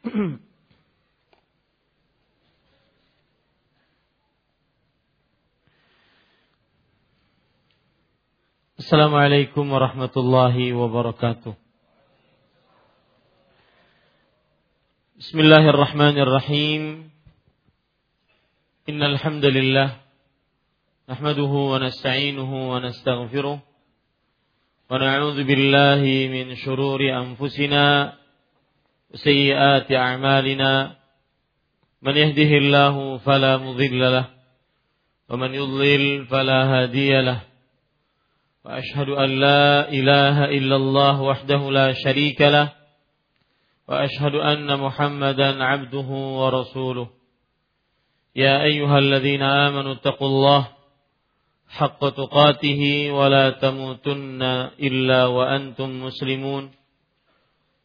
Assalamualaikum warahmatullahi wabarakatuh. Bismillahirrahmanirrahim. Innal hamdalillah nahmaduhu سيئات أعمالنا من يهده الله فلا مضل له ومن يضلل فلا هادي له وأشهد أن لا إله إلا الله وحده لا شريك له وأشهد أن محمدا عبده ورسوله يا أيها الذين آمنوا اتقوا الله حق تقاته ولا تموتن إلا وأنتم مسلمون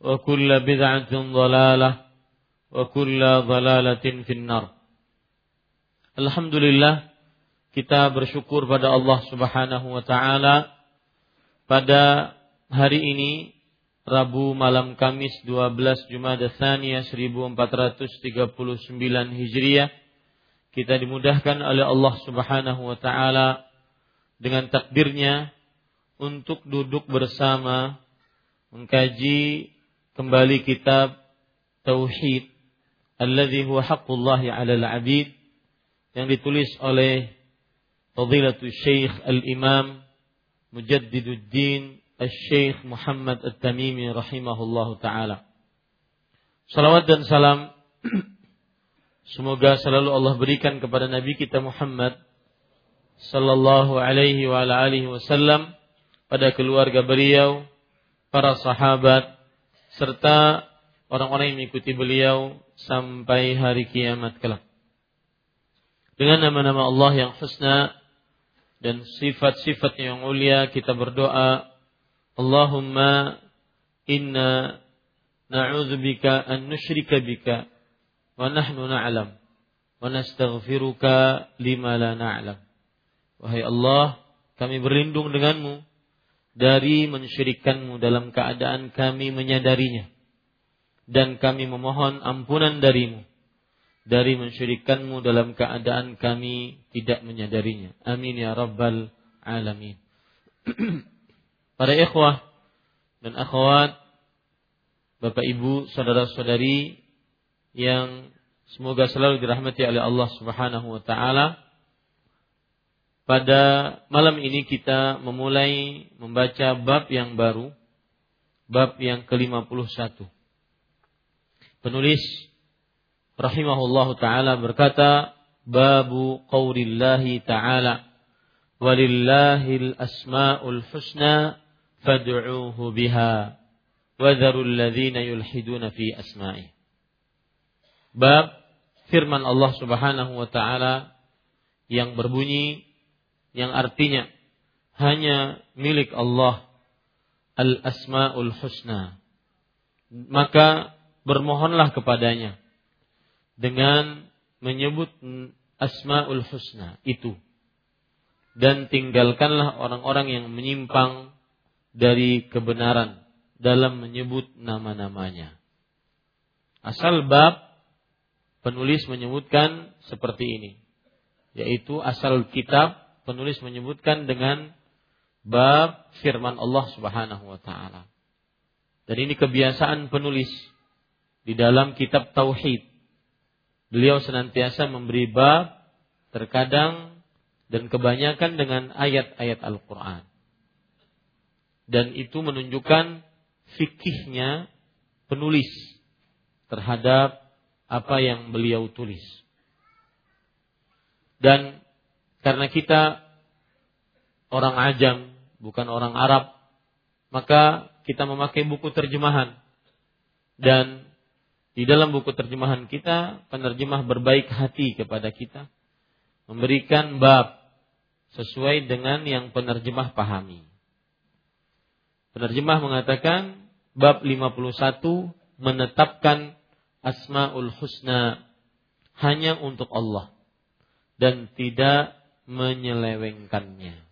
وكل بدعة ضلالة وكل ضلالة في النار Alhamdulillah kita bersyukur pada Allah Subhanahu wa taala pada hari ini Rabu malam Kamis 12 Jumada Tsaniyah 1439 Hijriah kita dimudahkan oleh Allah Subhanahu wa taala dengan takdirnya untuk duduk bersama mengkaji kembali kitab tauhid alladzi huwa haqqullahi 'alal 'abid yang ditulis oleh Fadilatul Syekh Al-Imam Mujaddiduddin Al-Syekh Muhammad At-Tamimi rahimahullahu taala. Salawat dan salam semoga selalu Allah berikan kepada Nabi kita Muhammad sallallahu alaihi wa ala alihi wasallam pada keluarga beliau, para sahabat serta orang-orang yang mengikuti beliau sampai hari kiamat kelak. Dengan nama-nama Allah yang husna dan sifat-sifat yang mulia kita berdoa Allahumma inna na'udzubika an nusyrika bika wa nahnu na'lam wa nastaghfiruka lima la na'lam. Wahai Allah kami berlindung denganmu dari mensyirikanmu dalam keadaan kami menyadarinya dan kami memohon ampunan darimu dari mensyirikanmu dalam keadaan kami tidak menyadarinya. Amin ya rabbal alamin. Para ikhwah dan akhwat, Bapak Ibu, saudara-saudari yang semoga selalu dirahmati oleh Allah Subhanahu wa taala. Pada malam ini kita memulai membaca bab yang baru, bab yang ke-51. Penulis rahimahullahu taala berkata babu qaulillahi taala walillahil asmaul husna fad'uuhu biha wadharul ladzina yulhiduna fi asma'i bab firman Allah Subhanahu wa taala yang berbunyi yang artinya hanya milik Allah al asmaul husna maka bermohonlah kepadanya dengan menyebut asmaul husna itu dan tinggalkanlah orang-orang yang menyimpang dari kebenaran dalam menyebut nama-namanya. Asal bab penulis menyebutkan seperti ini, yaitu asal kitab penulis menyebutkan dengan bab firman Allah Subhanahu wa taala. Dan ini kebiasaan penulis di dalam kitab tauhid. Beliau senantiasa memberi bab terkadang dan kebanyakan dengan ayat-ayat Al-Qur'an. Dan itu menunjukkan fikihnya penulis terhadap apa yang beliau tulis. Dan karena kita orang ajam, bukan orang Arab, maka kita memakai buku terjemahan. Dan di dalam buku terjemahan kita, penerjemah berbaik hati kepada kita, memberikan bab sesuai dengan yang penerjemah pahami. Penerjemah mengatakan bab 51 menetapkan Asmaul Husna hanya untuk Allah dan tidak menyelewengkannya.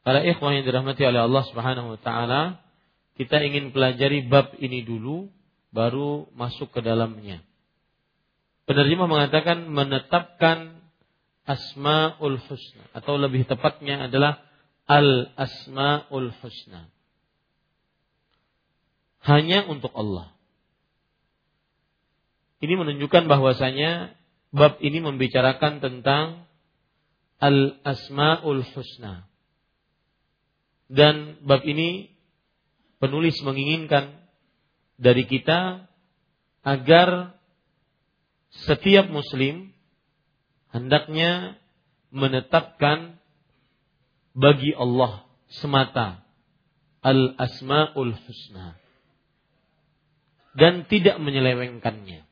Para ikhwah yang dirahmati oleh Allah Subhanahu wa taala, kita ingin pelajari bab ini dulu baru masuk ke dalamnya. Penerjemah mengatakan menetapkan asmaul husna atau lebih tepatnya adalah al asmaul husna. Hanya untuk Allah. Ini menunjukkan bahwasanya bab ini membicarakan tentang al asmaul husna. Dan bab ini penulis menginginkan dari kita agar setiap muslim hendaknya menetapkan bagi Allah semata al-asmaul husna dan tidak menyelewengkannya.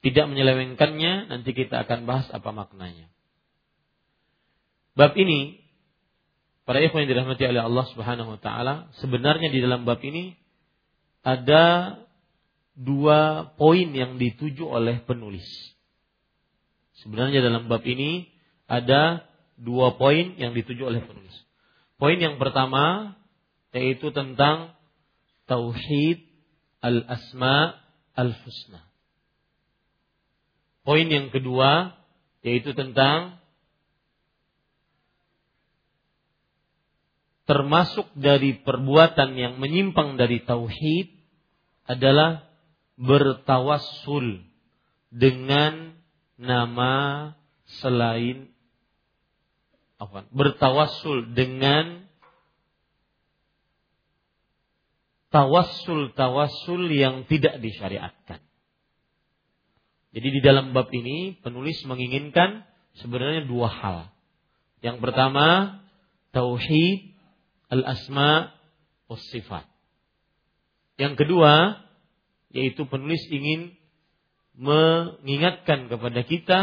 Tidak menyelewengkannya, nanti kita akan bahas apa maknanya. Bab ini para ikhwan yang dirahmati oleh Allah Subhanahu wa taala, sebenarnya di dalam bab ini ada dua poin yang dituju oleh penulis. Sebenarnya dalam bab ini ada dua poin yang dituju oleh penulis. Poin yang pertama yaitu tentang tauhid al-asma al-husna. Poin yang kedua yaitu tentang termasuk dari perbuatan yang menyimpang dari tauhid adalah bertawassul dengan nama selain apa? Bertawassul dengan tawassul-tawassul yang tidak disyariatkan. Jadi di dalam bab ini penulis menginginkan sebenarnya dua hal. Yang pertama, tauhid al-asma was sifat. Yang kedua, yaitu penulis ingin mengingatkan kepada kita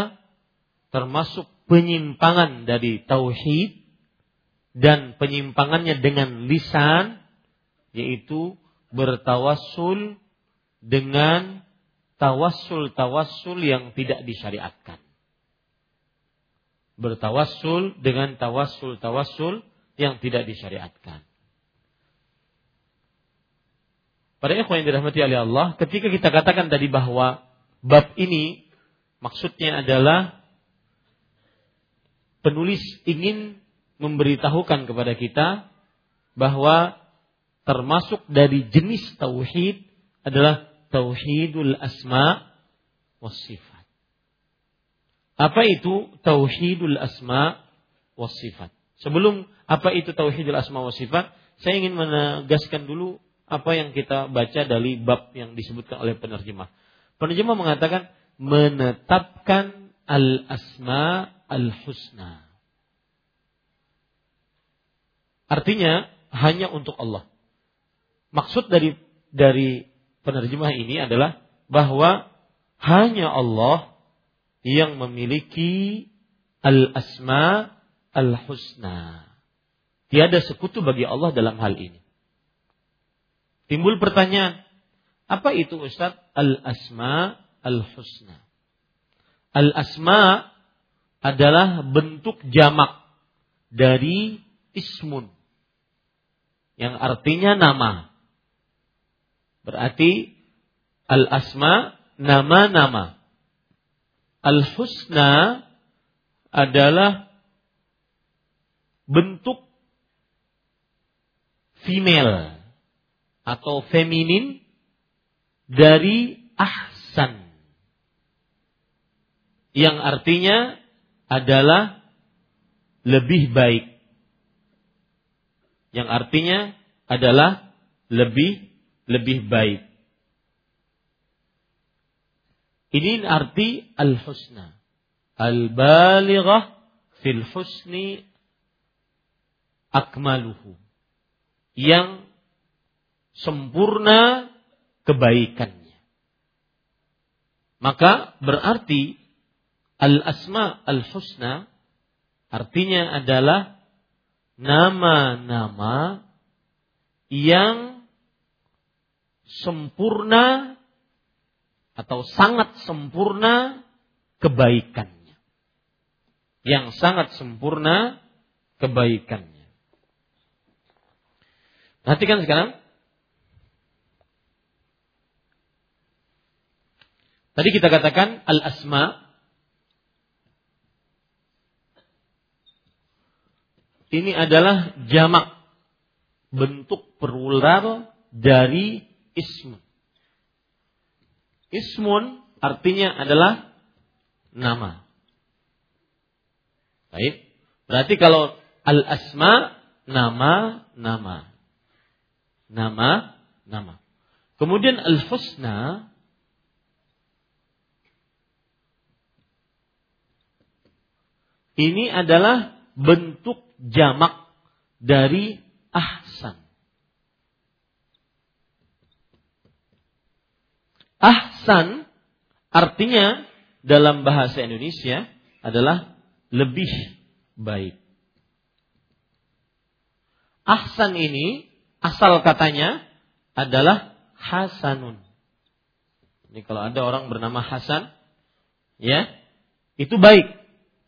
termasuk penyimpangan dari tauhid dan penyimpangannya dengan lisan yaitu bertawassul dengan tawassul-tawassul yang tidak disyariatkan. Bertawassul dengan tawassul-tawassul yang tidak disyariatkan. Pada ikhwan yang dirahmati oleh Allah, ketika kita katakan tadi bahwa bab ini maksudnya adalah penulis ingin memberitahukan kepada kita bahwa termasuk dari jenis tauhid adalah tauhidul asma was sifat. Apa itu tauhidul asma was sifat? Sebelum apa itu tauhidul asma was sifat, saya ingin menegaskan dulu apa yang kita baca dari bab yang disebutkan oleh penerjemah. Penerjemah mengatakan menetapkan al-asma al-husna. Artinya hanya untuk Allah. Maksud dari dari penerjemah ini adalah bahwa hanya Allah yang memiliki al-asma al-husna. Tiada sekutu bagi Allah dalam hal ini. Timbul pertanyaan, apa itu Ustaz? Al-asma al-husna. Al-asma adalah bentuk jamak dari ismun. Yang artinya nama. Berarti al-asma nama-nama. Al-husna adalah bentuk female atau feminin dari ahsan. Yang artinya adalah lebih baik. Yang artinya adalah lebih lebih baik. Ini arti al-husna. Al-balighah fil husni akmaluhu. Yang sempurna kebaikannya. Maka berarti al-asma al-husna artinya adalah nama-nama yang sempurna atau sangat sempurna kebaikannya. Yang sangat sempurna kebaikannya. Perhatikan sekarang. Tadi kita katakan al-asma ini adalah jamak bentuk plural dari ismun. Ismun artinya adalah nama. Baik. Berarti kalau al-asma nama nama. Nama. Kemudian al-husna ini adalah bentuk jamak dari ahsan. Ahsan artinya dalam bahasa Indonesia adalah lebih baik. Ahsan ini asal katanya adalah hasanun. Ini kalau ada orang bernama Hasan, ya, itu baik.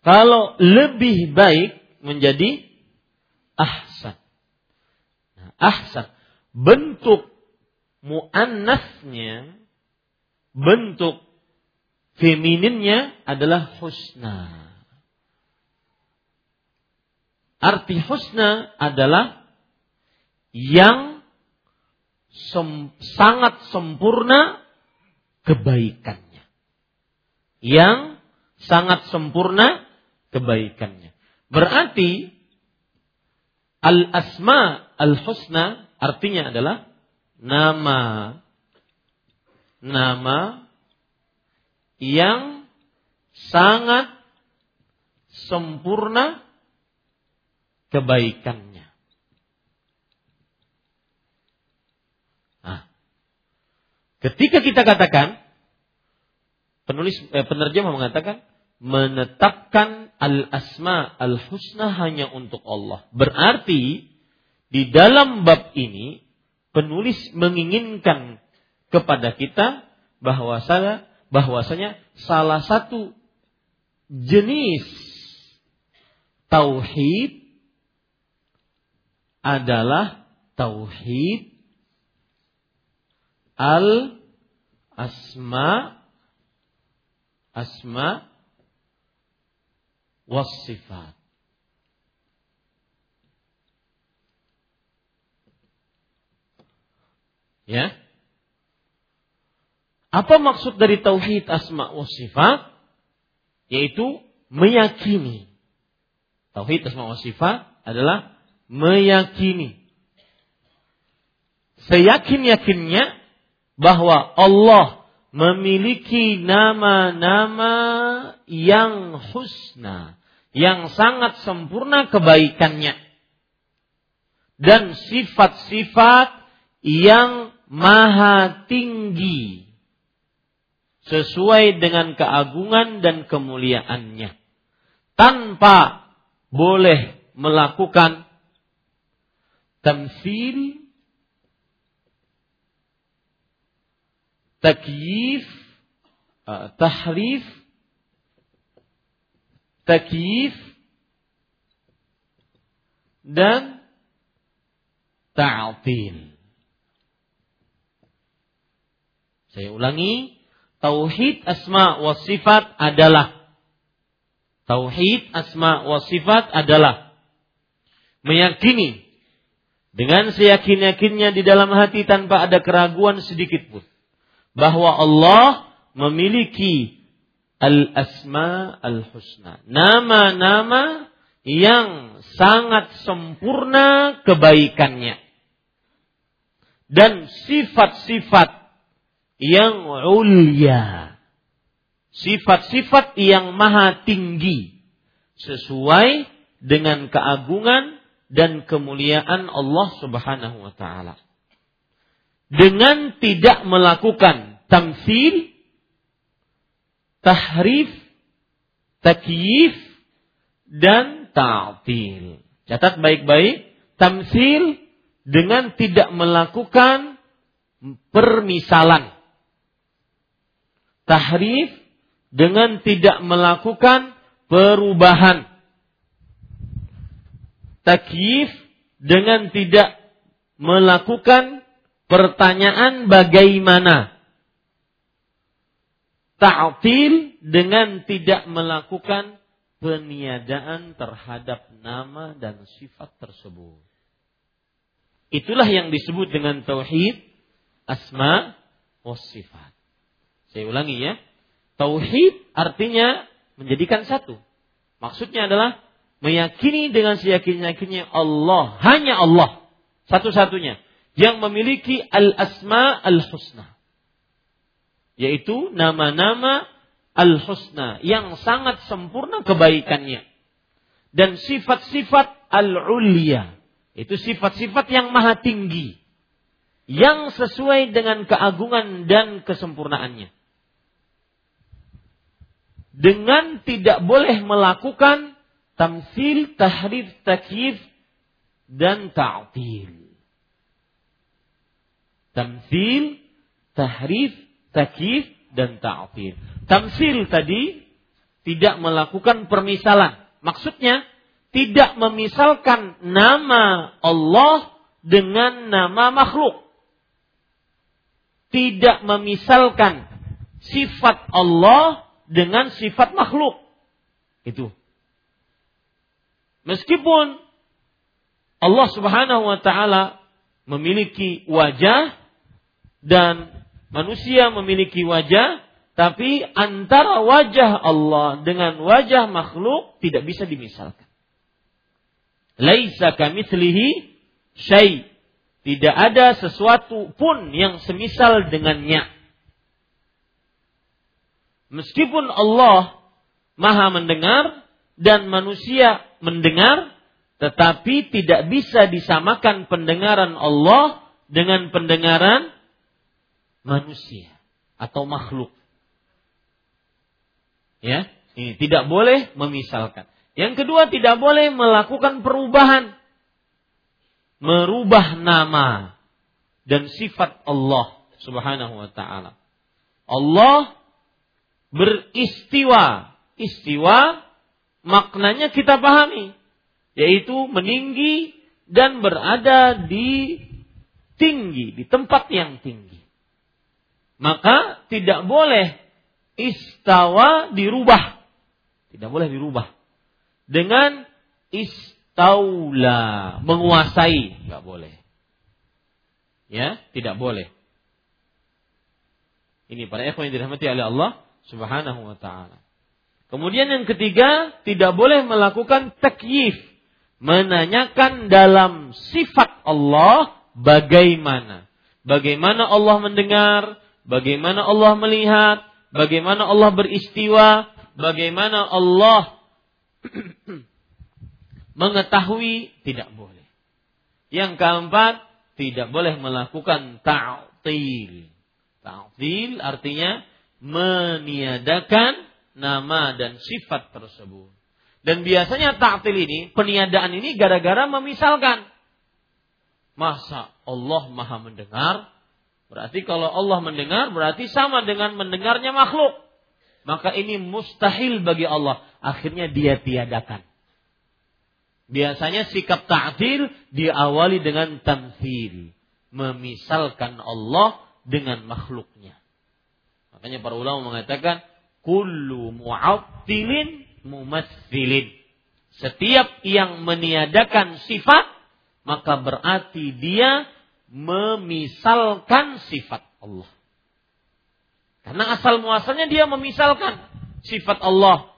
Kalau lebih baik menjadi ahsan. Nah, ahsan bentuk muannasnya bentuk femininnya adalah husna. Arti husna adalah yang sem sangat sempurna kebaikannya. Yang sangat sempurna kebaikannya. Berarti al-asma al-husna artinya adalah nama nama yang sangat sempurna kebaikannya. Nah, ketika kita katakan penulis eh, penerjemah mengatakan menetapkan al-asma al-husna hanya untuk Allah. Berarti di dalam bab ini penulis menginginkan kepada kita bahwasanya bahwasanya salah satu jenis tauhid adalah tauhid al asma asma was sifat. Ya. Apa maksud dari tauhid asma wa sifat? Yaitu meyakini. Tauhid asma wa sifat adalah meyakini. Seyakin-yakinnya bahwa Allah memiliki nama-nama yang husna, yang sangat sempurna kebaikannya. Dan sifat-sifat yang maha tinggi sesuai dengan keagungan dan kemuliaannya tanpa boleh melakukan tamsil takyif uh, tahrif takyif dan ta'til. Saya ulangi Tauhid asma wa sifat adalah. Tauhid asma wa sifat adalah. Meyakini dengan seyakin-yakinnya di dalam hati tanpa ada keraguan sedikit pun bahwa Allah memiliki al-asma al-husna. Nama-nama yang sangat sempurna kebaikannya. Dan sifat-sifat yang ulia. Sifat-sifat yang maha tinggi. Sesuai dengan keagungan dan kemuliaan Allah subhanahu wa ta'ala. Dengan tidak melakukan tamsil, tahrif, takyif, dan ta'til. Catat baik-baik, tamsil dengan tidak melakukan permisalan. Tahrif dengan tidak melakukan perubahan. Takyif dengan tidak melakukan pertanyaan bagaimana ta'til dengan tidak melakukan peniadaan terhadap nama dan sifat tersebut. Itulah yang disebut dengan tauhid asma wa sifat. Saya ulangi ya. Tauhid artinya menjadikan satu. Maksudnya adalah meyakini dengan seyakin-yakinnya Allah, hanya Allah satu-satunya yang memiliki al-asma al-husna. Yaitu nama-nama al-husna yang sangat sempurna kebaikannya. Dan sifat-sifat al-ulya. Itu sifat-sifat yang maha tinggi. Yang sesuai dengan keagungan dan kesempurnaannya. Dengan tidak boleh melakukan tamsil, tahrif, takyif dan ta'til. Tamsil, tahrif, takyif dan ta'til. Tamsil tadi tidak melakukan permisalan. Maksudnya tidak memisalkan nama Allah dengan nama makhluk. Tidak memisalkan sifat Allah dengan sifat makhluk. Itu. Meskipun Allah Subhanahu wa taala memiliki wajah dan Manusia memiliki wajah, tapi antara wajah Allah dengan wajah makhluk tidak bisa dimisalkan. Laisa kamitslihi syai. Tidak ada sesuatu pun yang semisal dengannya. Meskipun Allah Maha mendengar dan manusia mendengar, tetapi tidak bisa disamakan pendengaran Allah dengan pendengaran manusia atau makhluk. Ya, ini tidak boleh memisalkan. Yang kedua tidak boleh melakukan perubahan. Merubah nama dan sifat Allah Subhanahu wa taala. Allah beristiwa. Istiwa maknanya kita pahami, yaitu meninggi dan berada di tinggi, di tempat yang tinggi maka tidak boleh istawa dirubah. Tidak boleh dirubah. Dengan istaula, menguasai, nggak boleh. Ya, tidak boleh. Ini para ikhwan yang dirahmati oleh Allah Subhanahu wa taala. Kemudian yang ketiga, tidak boleh melakukan takyif, menanyakan dalam sifat Allah bagaimana. Bagaimana Allah mendengar, bagaimana Allah melihat, bagaimana Allah beristiwa, bagaimana Allah mengetahui tidak boleh. Yang keempat, tidak boleh melakukan ta'til. Ta'til artinya meniadakan nama dan sifat tersebut. Dan biasanya ta'til ini, peniadaan ini gara-gara memisalkan. Masa Allah maha mendengar, Berarti kalau Allah mendengar berarti sama dengan mendengarnya makhluk. Maka ini mustahil bagi Allah. Akhirnya dia tiadakan. Biasanya sikap ta'til diawali dengan tamthil. Memisalkan Allah dengan makhluknya. Makanya para ulama mengatakan kullu mu'attilin mumassilin. Setiap yang meniadakan sifat maka berarti dia memisalkan sifat Allah. Karena asal muasalnya dia memisalkan sifat Allah.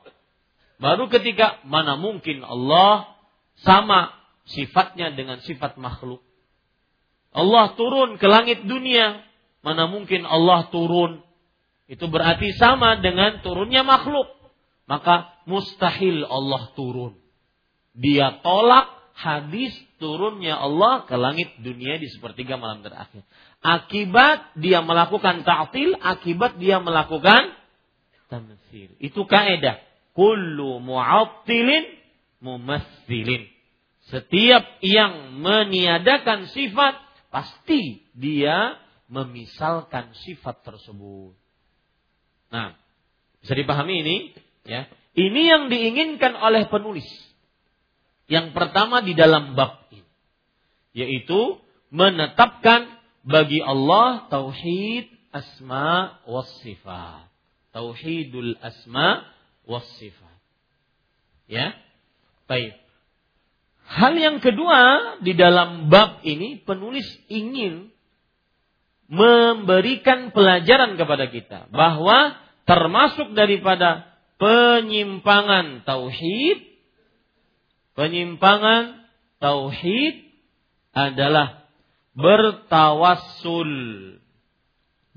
Baru ketika mana mungkin Allah sama sifatnya dengan sifat makhluk. Allah turun ke langit dunia. Mana mungkin Allah turun. Itu berarti sama dengan turunnya makhluk. Maka mustahil Allah turun. Dia tolak hadis turunnya Allah ke langit dunia di sepertiga malam terakhir. Akibat dia melakukan ta'til, akibat dia melakukan tamsil. Itu kaidah. Kullu mu'attilin mumassilin. Setiap yang meniadakan sifat pasti dia memisalkan sifat tersebut. Nah, bisa dipahami ini, ya. Ini yang diinginkan oleh penulis. Yang pertama di dalam bab ini, yaitu menetapkan bagi Allah tauhid asma was sifat. Tauhidul asma was sifat. Ya. Baik. Hal yang kedua di dalam bab ini penulis ingin memberikan pelajaran kepada kita bahwa termasuk daripada penyimpangan tauhid penyimpangan tauhid adalah bertawassul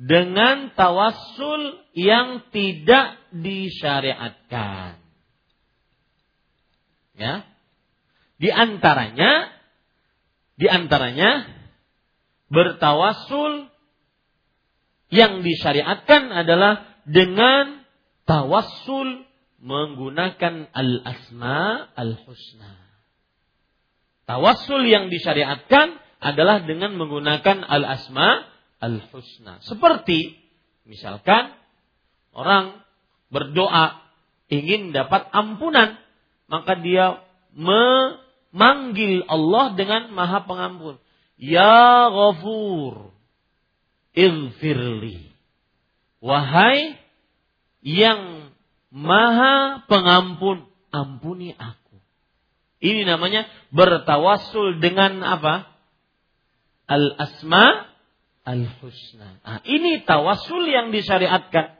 dengan tawassul yang tidak disyariatkan. Ya. Di antaranya di antaranya bertawassul yang disyariatkan adalah dengan tawassul menggunakan al-asma al-husna. Tawassul yang disyariatkan adalah dengan menggunakan al-asma al-husna. Seperti misalkan orang berdoa ingin dapat ampunan, maka dia memanggil Allah dengan Maha Pengampun. Ya Ghafur, Ighfirli. Wahai yang Maha Pengampun, ampuni aku. Ini namanya bertawassul dengan apa? al-asma al-husna. Nah, ini tawasul yang disyariatkan.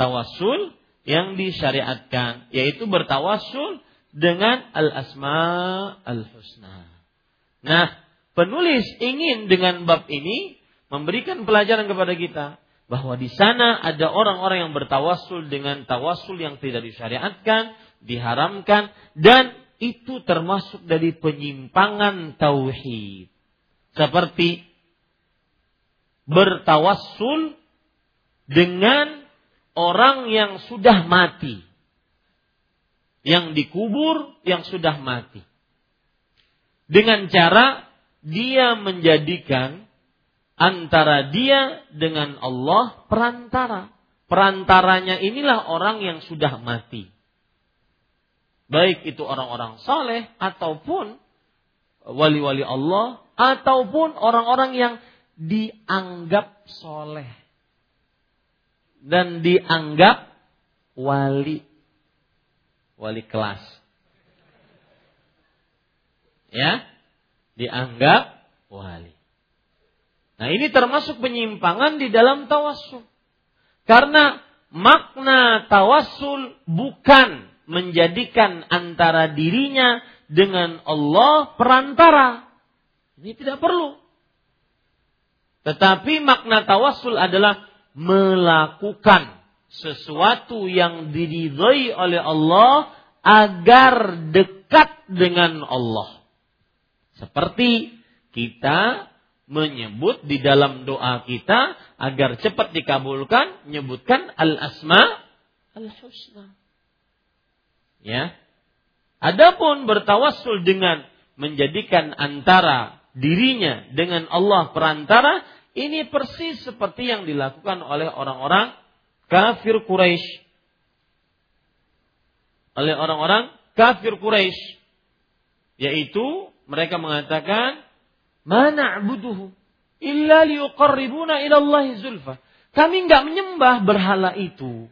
Tawasul yang disyariatkan yaitu bertawasul dengan al-asma al-husna. Nah, penulis ingin dengan bab ini memberikan pelajaran kepada kita bahwa di sana ada orang-orang yang bertawasul dengan tawasul yang tidak disyariatkan, diharamkan dan itu termasuk dari penyimpangan tauhid seperti bertawassul dengan orang yang sudah mati. Yang dikubur yang sudah mati. Dengan cara dia menjadikan antara dia dengan Allah perantara. Perantaranya inilah orang yang sudah mati. Baik itu orang-orang soleh ataupun wali-wali Allah ataupun orang-orang yang dianggap soleh. Dan dianggap wali. Wali kelas. Ya? Dianggap wali nah ini termasuk penyimpangan di dalam tawassul karena makna tawassul bukan menjadikan antara dirinya dengan Allah perantara ini tidak perlu. Tetapi makna tawassul adalah melakukan sesuatu yang diridhoi oleh Allah agar dekat dengan Allah. Seperti kita menyebut di dalam doa kita agar cepat dikabulkan, menyebutkan al-asma al-husna. Ya. Adapun bertawassul dengan menjadikan antara dirinya dengan Allah perantara, ini persis seperti yang dilakukan oleh orang-orang kafir Quraisy. Oleh orang-orang kafir Quraisy. Yaitu mereka mengatakan, "Mana abuduhu illa liuqarribuna ila Allah zulfa." Kami nggak menyembah berhala itu.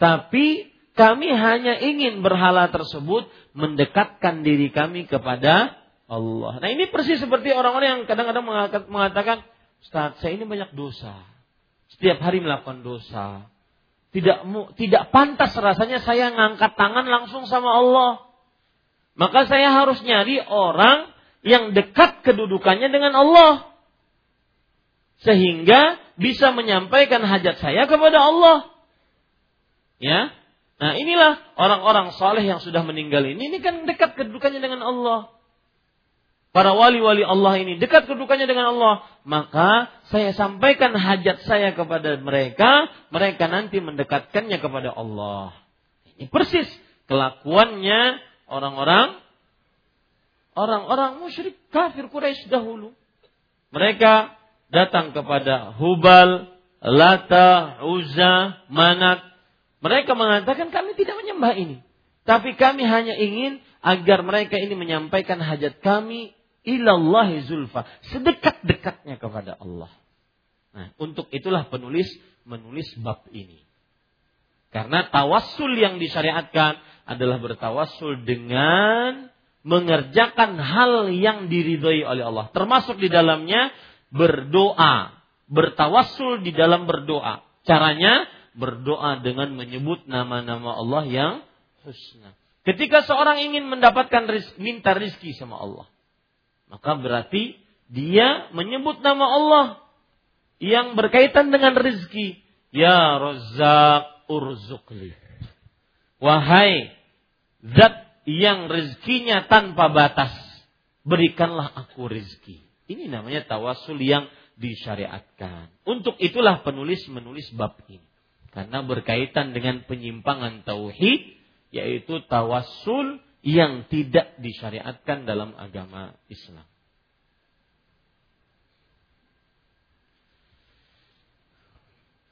Tapi kami hanya ingin berhala tersebut mendekatkan diri kami kepada Allah. Nah ini persis seperti orang-orang yang kadang-kadang mengatakan, Ustaz, saya ini banyak dosa. setiap hari melakukan dosa. Tidak tidak pantas rasanya saya ngangkat tangan langsung sama Allah. Maka saya harus nyari orang yang dekat kedudukannya dengan Allah. Sehingga bisa menyampaikan hajat saya kepada Allah. Ya. Nah inilah orang-orang soleh yang sudah meninggal ini. Ini kan dekat kedudukannya dengan Allah. Para wali-wali Allah ini dekat kedudukannya dengan Allah. Maka saya sampaikan hajat saya kepada mereka. Mereka nanti mendekatkannya kepada Allah. Ini persis kelakuannya orang-orang orang-orang musyrik kafir Quraisy dahulu. Mereka datang kepada Hubal, Lata, Uzza, Manat. Mereka mengatakan kami tidak menyembah ini. Tapi kami hanya ingin agar mereka ini menyampaikan hajat kami ilallahi zulfa. Sedekat-dekatnya kepada Allah. Nah, untuk itulah penulis menulis bab ini. Karena tawassul yang disyariatkan adalah bertawassul dengan mengerjakan hal yang diridhoi oleh Allah. Termasuk di dalamnya berdoa, bertawassul di dalam berdoa. Caranya berdoa dengan menyebut nama-nama Allah yang husna. Ketika seorang ingin mendapatkan minta rizki sama Allah, maka berarti dia menyebut nama Allah yang berkaitan dengan rizki. Ya Razzaq urzukli. Wahai zat yang rezekinya tanpa batas, berikanlah aku rezeki. Ini namanya tawasul yang disyariatkan. Untuk itulah penulis menulis bab ini. Karena berkaitan dengan penyimpangan tauhid yaitu tawasul yang tidak disyariatkan dalam agama Islam.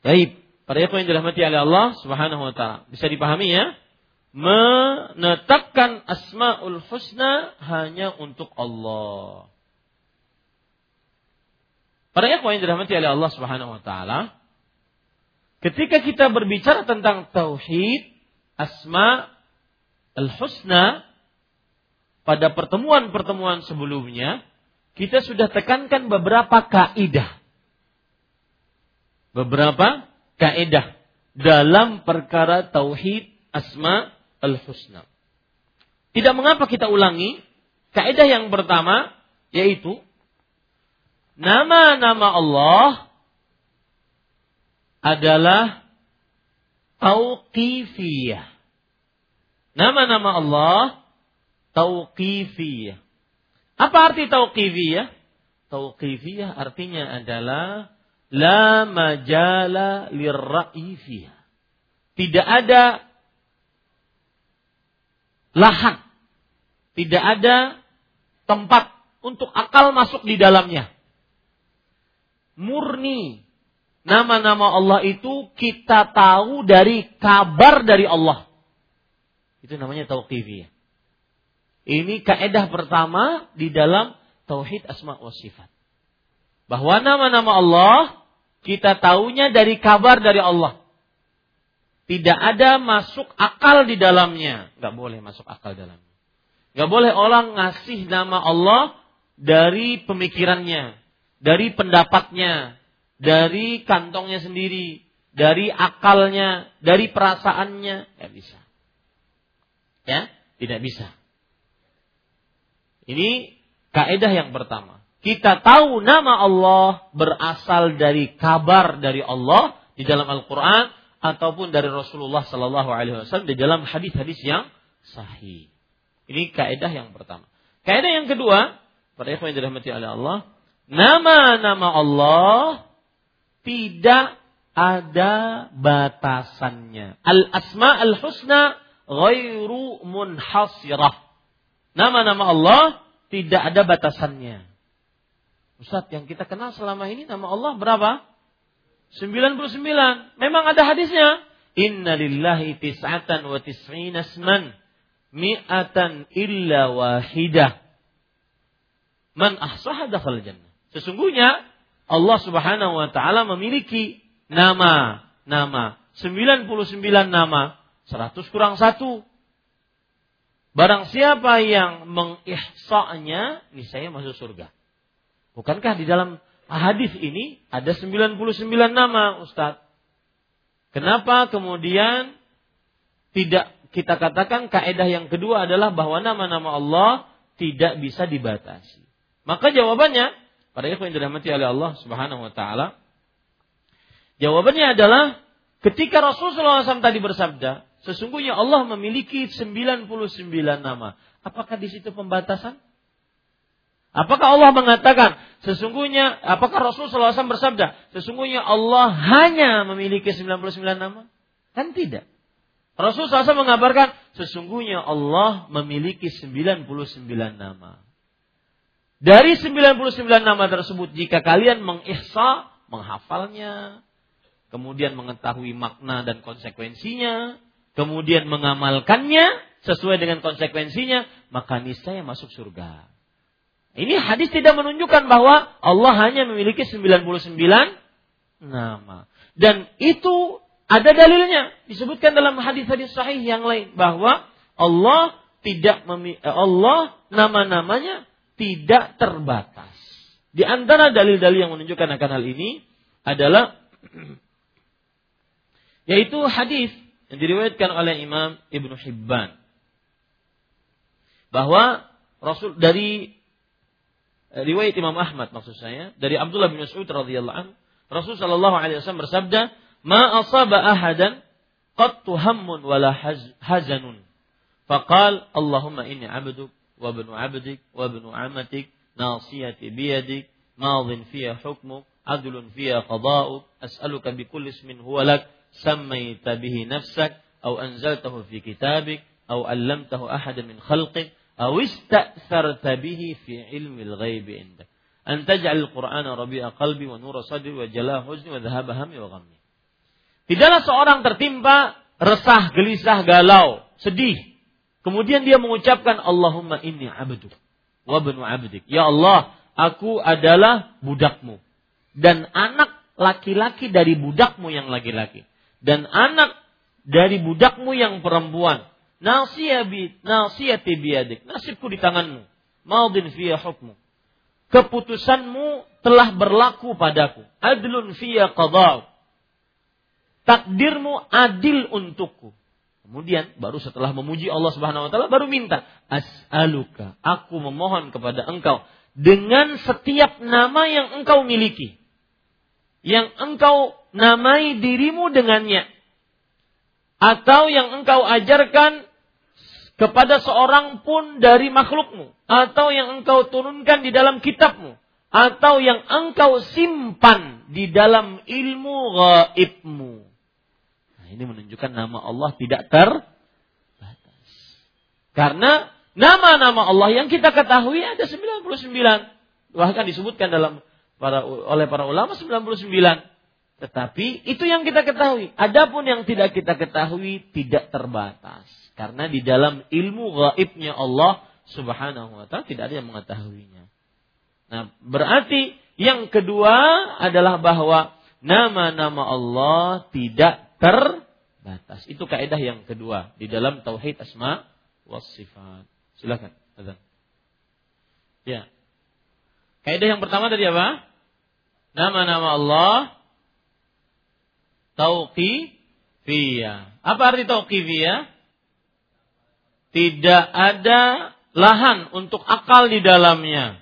Baik, para yang dirahmati oleh Allah Subhanahu wa taala. Bisa dipahami ya? Menetapkan asmaul husna hanya untuk Allah. Para ikhwan yang dirahmati oleh Allah Subhanahu wa taala, ketika kita berbicara tentang tauhid, asma al-husna pada pertemuan-pertemuan sebelumnya, kita sudah tekankan beberapa kaidah. Beberapa kaidah dalam perkara tauhid asma al-husna. Tidak mengapa kita ulangi kaidah yang pertama yaitu nama-nama Allah adalah tauqifiyah. Nama-nama Allah tauqifiyah. Apa arti tauqifiyah? Tauqifiyah artinya adalah la majala lirra'i Tidak ada lahan. Tidak ada tempat untuk akal masuk di dalamnya murni. Nama-nama Allah itu kita tahu dari kabar dari Allah. Itu namanya tauqifiyah. Ini kaedah pertama di dalam tauhid asma wa sifat. Bahwa nama-nama Allah kita tahunya dari kabar dari Allah. Tidak ada masuk akal di dalamnya. Gak boleh masuk akal dalamnya. Gak boleh orang ngasih nama Allah dari pemikirannya dari pendapatnya, dari kantongnya sendiri, dari akalnya, dari perasaannya, tidak bisa. Ya, tidak bisa. Ini kaidah yang pertama. Kita tahu nama Allah berasal dari kabar dari Allah di dalam Al-Quran ataupun dari Rasulullah Sallallahu Alaihi Wasallam di dalam hadis-hadis yang sahih. Ini kaidah yang pertama. Kaidah yang kedua, pada ikhwan yang dirahmati oleh Allah, nama-nama Allah tidak ada batasannya. Al-asma al-husna ghairu munhasirah. Nama-nama Allah tidak ada batasannya. Ustaz, yang kita kenal selama ini nama Allah berapa? 99. Memang ada hadisnya. Inna lillahi tis'atan wa tis'ina asman. Mi'atan illa wahidah. Man ahsaha dakhal jannah. Sesungguhnya Allah Subhanahu wa taala memiliki nama-nama 99 nama 100 kurang satu. Barang siapa yang mengihsa'nya, saya masuk surga. Bukankah di dalam hadis ini ada 99 nama Ustaz. Kenapa kemudian tidak kita katakan kaidah yang kedua adalah bahwa nama-nama Allah tidak bisa dibatasi. Maka jawabannya pada ikhwan yang dirahmati oleh Allah Subhanahu wa taala jawabannya adalah ketika Rasulullah SAW tadi bersabda, sesungguhnya Allah memiliki 99 nama. Apakah di situ pembatasan? Apakah Allah mengatakan sesungguhnya apakah Rasulullah SAW bersabda sesungguhnya Allah hanya memiliki 99 nama? Kan tidak. Rasulullah SAW mengabarkan sesungguhnya Allah memiliki 99 nama. Dari 99 nama tersebut jika kalian mengihsa, menghafalnya, kemudian mengetahui makna dan konsekuensinya, kemudian mengamalkannya sesuai dengan konsekuensinya, maka niscaya masuk surga. Ini hadis tidak menunjukkan bahwa Allah hanya memiliki 99 nama. Dan itu ada dalilnya disebutkan dalam hadis-hadis sahih yang lain bahwa Allah tidak memi Allah nama-namanya tidak terbatas. Di antara dalil-dalil yang menunjukkan akan hal ini adalah yaitu hadis yang diriwayatkan oleh Imam Ibnu Hibban bahwa Rasul dari eh, riwayat Imam Ahmad maksud saya dari Abdullah bin Mas'ud radhiyallahu anhu Rasul sallallahu alaihi wasallam bersabda ma asaba ahadan qattu hammun wala hazanun. Faqal Allahumma inni abduk wa ibnu abdik wa ibnu amatik nasiyati biyadik madin fiya hukmuk adlun fiya qada'uk as'aluka bi kulli ismin huwa lak sammaita bihi nafsak aw anzaltahu fi kitabik aw 'allamtahu ahadan min khalqik Tidaklah seorang tertimpa resah, gelisah, galau, sedih. Kemudian dia mengucapkan Allahumma inni abduk wa benu abdik. Ya Allah, aku adalah budakmu. Dan anak laki-laki dari budakmu yang laki-laki. Dan anak dari budakmu yang perempuan. Nasiyati biadik. Nasibku di tanganmu. Maudin fiya hukmu. Keputusanmu telah berlaku padaku. Adlun fiya qadau takdirmu adil untukku. Kemudian baru setelah memuji Allah Subhanahu wa taala baru minta as'aluka aku memohon kepada engkau dengan setiap nama yang engkau miliki yang engkau namai dirimu dengannya atau yang engkau ajarkan kepada seorang pun dari makhlukmu atau yang engkau turunkan di dalam kitabmu atau yang engkau simpan di dalam ilmu gaibmu ini menunjukkan nama Allah tidak terbatas. Karena nama-nama Allah yang kita ketahui ada 99. Bahkan disebutkan dalam para oleh para ulama 99. Tetapi itu yang kita ketahui. Adapun yang tidak kita ketahui tidak terbatas. Karena di dalam ilmu gaibnya Allah Subhanahu wa taala tidak ada yang mengetahuinya. Nah, berarti yang kedua adalah bahwa nama-nama Allah tidak terbatas. Itu kaidah yang kedua di dalam tauhid asma was sifat. Silakan. Ya. Kaidah yang pertama tadi apa? Nama-nama Allah tauqifiyah. Apa arti tauqifiyah? Tidak ada lahan untuk akal di dalamnya.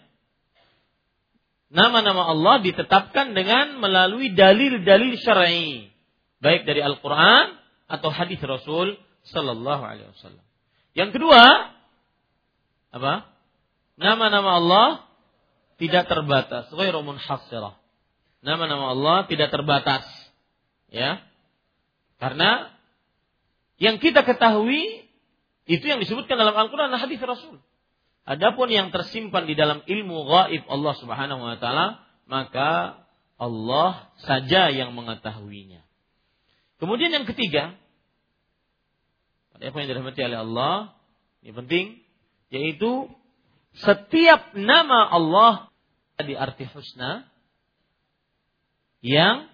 Nama-nama Allah ditetapkan dengan melalui dalil-dalil syar'i baik dari Al-Quran atau hadis Rasul Sallallahu Alaihi Wasallam. Yang kedua, apa? Nama-nama Allah tidak terbatas. Ghairu munhasirah. Nama-nama Allah tidak terbatas. Ya. Karena yang kita ketahui itu yang disebutkan dalam Al-Quran dan hadis Rasul. Adapun yang tersimpan di dalam ilmu gaib Allah Subhanahu wa taala, maka Allah saja yang mengetahuinya. Kemudian yang ketiga, apa yang dirahmati oleh Allah, ini penting, yaitu setiap nama Allah di arti husna yang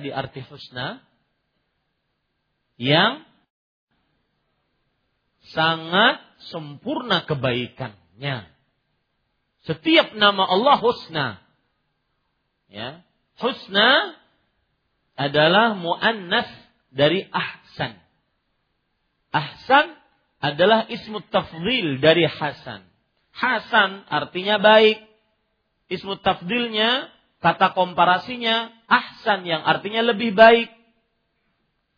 di arti husna yang sangat sempurna kebaikannya. Setiap nama Allah husna. Ya. Husna adalah muannas dari ahsan. Ahsan adalah ismu tafdil dari hasan. Hasan artinya baik. Ismu tafdilnya, kata komparasinya, ahsan yang artinya lebih baik.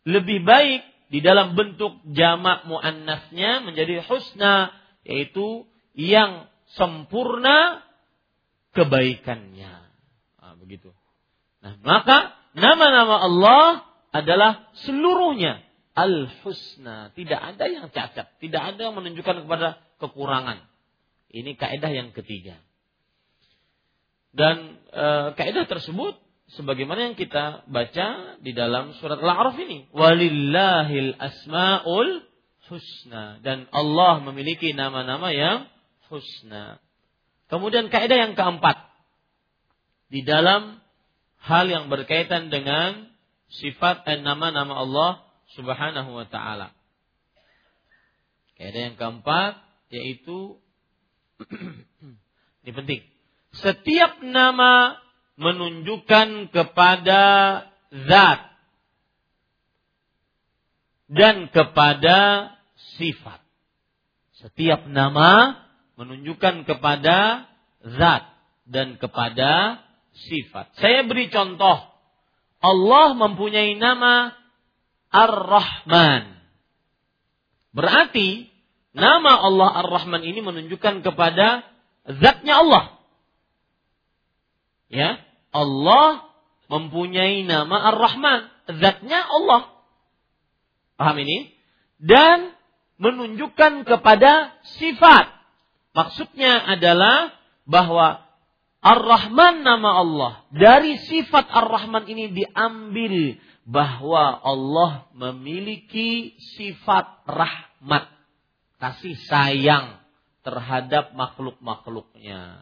Lebih baik di dalam bentuk jamak muannasnya menjadi husna, yaitu yang sempurna kebaikannya. Nah, begitu. Nah, maka nama-nama Allah adalah seluruhnya al-husna. Tidak ada yang cacat, tidak ada yang menunjukkan kepada kekurangan. Ini kaidah yang ketiga. Dan e, kaidah tersebut sebagaimana yang kita baca di dalam surat Al-A'raf ini, walillahil asmaul husna dan Allah memiliki nama-nama yang husna. Kemudian kaidah yang keempat di dalam hal yang berkaitan dengan sifat dan nama-nama Allah Subhanahu wa taala. Kaidah yang keempat yaitu ini penting. Setiap nama menunjukkan kepada zat dan kepada sifat. Setiap nama menunjukkan kepada zat dan kepada sifat. Saya beri contoh. Allah mempunyai nama Ar-Rahman. Berarti nama Allah Ar-Rahman ini menunjukkan kepada zatnya Allah. Ya, Allah mempunyai nama Ar-Rahman, zatnya Allah. Paham ini? Dan menunjukkan kepada sifat. Maksudnya adalah bahwa Ar-Rahman nama Allah. Dari sifat Ar-Rahman ini diambil bahwa Allah memiliki sifat rahmat, kasih sayang terhadap makhluk-makhluknya.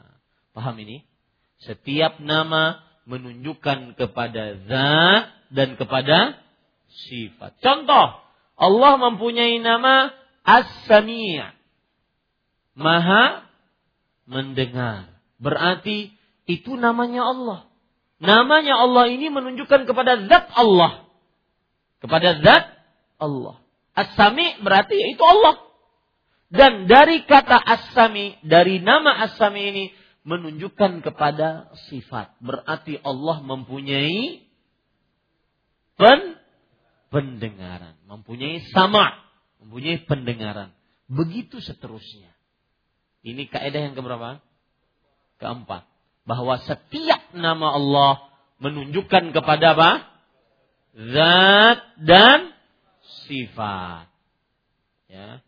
Paham ini? Setiap nama menunjukkan kepada zat dan kepada sifat. Contoh, Allah mempunyai nama As-Sami' Maha mendengar. Berarti itu namanya Allah. Namanya Allah ini menunjukkan kepada zat Allah. Kepada zat Allah. As-Sami berarti yaitu Allah. Dan dari kata As-Sami, dari nama As-Sami ini menunjukkan kepada sifat. Berarti Allah mempunyai pen pendengaran, mempunyai sama, mempunyai pendengaran. Begitu seterusnya. Ini kaidah yang keberapa? Keempat bahwa setiap nama Allah menunjukkan kepada apa? Zat dan sifat. Ya.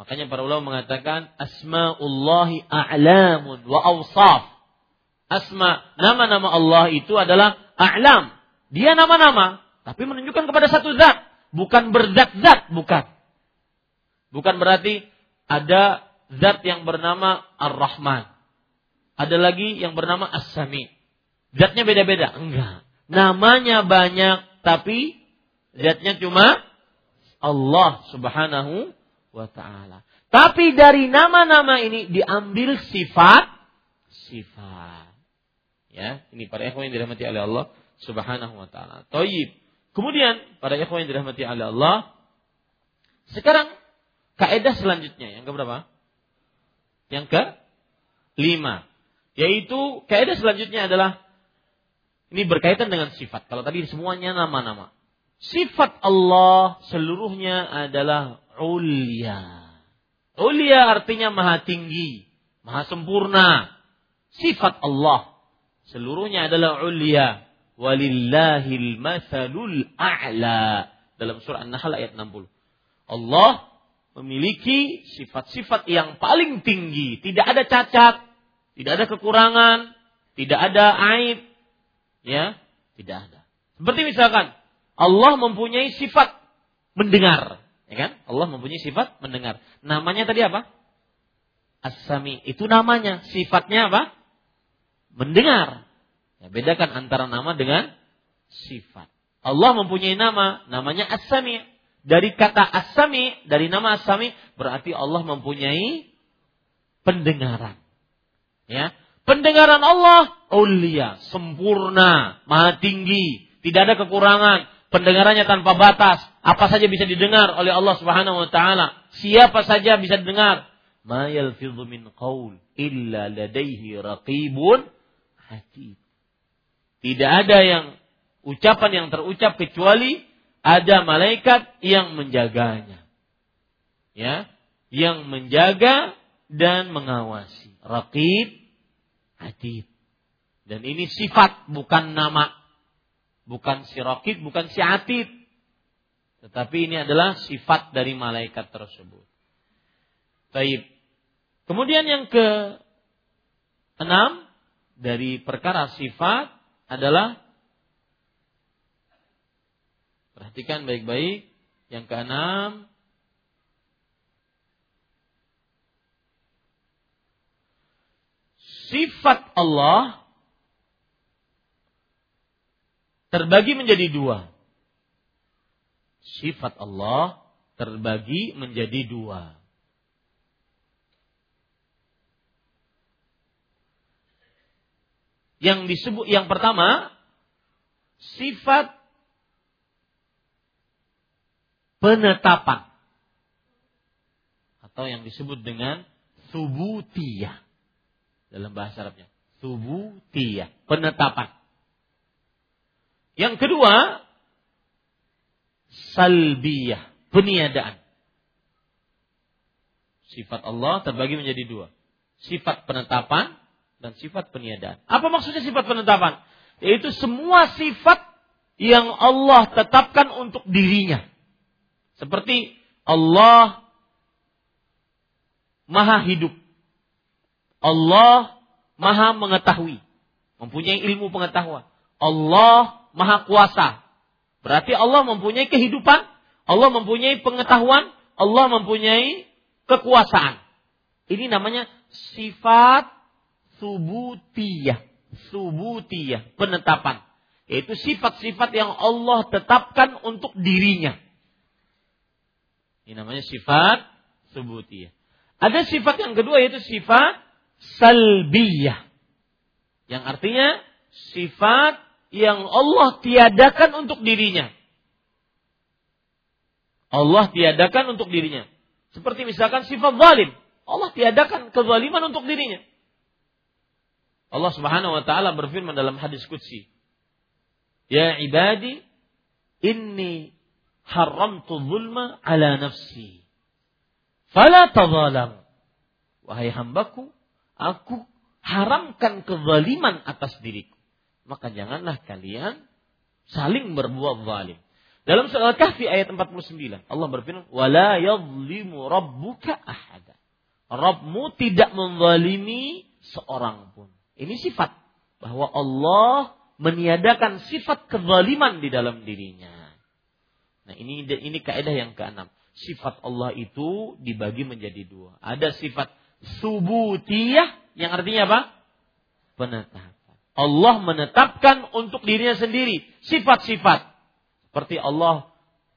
Makanya para ulama mengatakan asmaullahi a'lamun wa awsaf. Asma, nama-nama Allah itu adalah a'lam. Dia nama-nama, tapi menunjukkan kepada satu zat, bukan berzat-zat, bukan. Bukan berarti ada zat yang bernama Ar-Rahman ada lagi yang bernama As-Sami. Zatnya beda-beda. Enggak. Namanya banyak, tapi zatnya cuma Allah subhanahu wa ta'ala. Tapi dari nama-nama ini diambil sifat sifat. Ya, ini para ikhwan yang dirahmati oleh Allah Subhanahu wa taala. Toyib. Kemudian para ikhwan yang dirahmati oleh Allah, sekarang kaidah selanjutnya yang keberapa? Yang ke lima. Yaitu kaidah selanjutnya adalah ini berkaitan dengan sifat. Kalau tadi semuanya nama-nama. Sifat Allah seluruhnya adalah ulia. Ulia artinya maha tinggi, maha sempurna. Sifat Allah seluruhnya adalah ulia. Walillahil masalul a'la. Dalam surah An-Nahl ayat 60. Allah memiliki sifat-sifat yang paling tinggi. Tidak ada cacat, tidak ada kekurangan, tidak ada aib, ya, tidak ada. Seperti misalkan Allah mempunyai sifat mendengar, ya kan? Allah mempunyai sifat mendengar. Namanya tadi apa? As-Sami. Itu namanya, sifatnya apa? Mendengar. Ya, bedakan antara nama dengan sifat. Allah mempunyai nama, namanya As-Sami. Dari kata As-Sami, dari nama As-Sami, berarti Allah mempunyai pendengaran. Ya, Pendengaran Allah ulia, sempurna, maha tinggi, tidak ada kekurangan, pendengarannya tanpa batas, apa saja bisa didengar oleh Allah Subhanahu wa taala. Siapa saja bisa dengar. Ma yalfidhu min qaul illa ladaihi raqibun hatid. Tidak ada yang ucapan yang terucap kecuali ada malaikat yang menjaganya. Ya, yang menjaga dan mengawasi. Raqib Atid. Dan ini sifat bukan nama. Bukan si Raqib, bukan si Atid. Tetapi ini adalah sifat dari malaikat tersebut. Baik. Kemudian yang ke enam dari perkara sifat adalah perhatikan baik-baik. Yang keenam sifat Allah terbagi menjadi dua. Sifat Allah terbagi menjadi dua. Yang disebut yang pertama sifat penetapan atau yang disebut dengan subutiyah dalam bahasa Arabnya. Subutiyah, penetapan. Yang kedua, salbiyah, peniadaan. Sifat Allah terbagi menjadi dua. Sifat penetapan dan sifat peniadaan. Apa maksudnya sifat penetapan? Yaitu semua sifat yang Allah tetapkan untuk dirinya. Seperti Allah maha hidup. Allah maha mengetahui. Mempunyai ilmu pengetahuan. Allah maha kuasa. Berarti Allah mempunyai kehidupan. Allah mempunyai pengetahuan. Allah mempunyai kekuasaan. Ini namanya sifat subutiyah. Subutiyah. Penetapan. Yaitu sifat-sifat yang Allah tetapkan untuk dirinya. Ini namanya sifat subutiyah. Ada sifat yang kedua yaitu sifat salbiyah. Yang artinya sifat yang Allah tiadakan untuk dirinya. Allah tiadakan untuk dirinya. Seperti misalkan sifat zalim. Allah tiadakan kezaliman untuk dirinya. Allah Subhanahu wa taala berfirman dalam hadis qudsi, "Ya ibadi, inni haramtu zulma ala nafsi. Fala tadhalam." Wahai hambaku, aku haramkan kezaliman atas diriku. Maka janganlah kalian saling berbuat zalim. Dalam surah Al-Kahfi ayat 49, Allah berfirman, "Wala yadhlimu rabbuka ahada." Rabbmu tidak menzalimi seorang pun. Ini sifat bahwa Allah meniadakan sifat kezaliman di dalam dirinya. Nah, ini ini kaidah yang keenam. Sifat Allah itu dibagi menjadi dua. Ada sifat subutiyah yang artinya apa? Penetapan. Allah menetapkan untuk dirinya sendiri sifat-sifat seperti Allah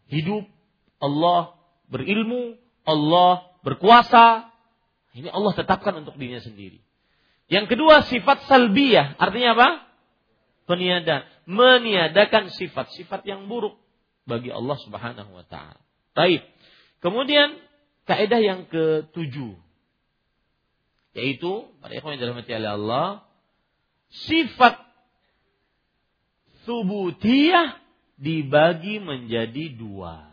hidup, Allah berilmu, Allah berkuasa. Ini Allah tetapkan untuk dirinya sendiri. Yang kedua sifat salbiyah, artinya apa? Peniadaan, meniadakan sifat-sifat yang buruk bagi Allah Subhanahu wa taala. Baik. Kemudian kaidah yang ketujuh yaitu pada ikhwan yang dirahmati oleh Allah sifat subutiyah dibagi menjadi dua.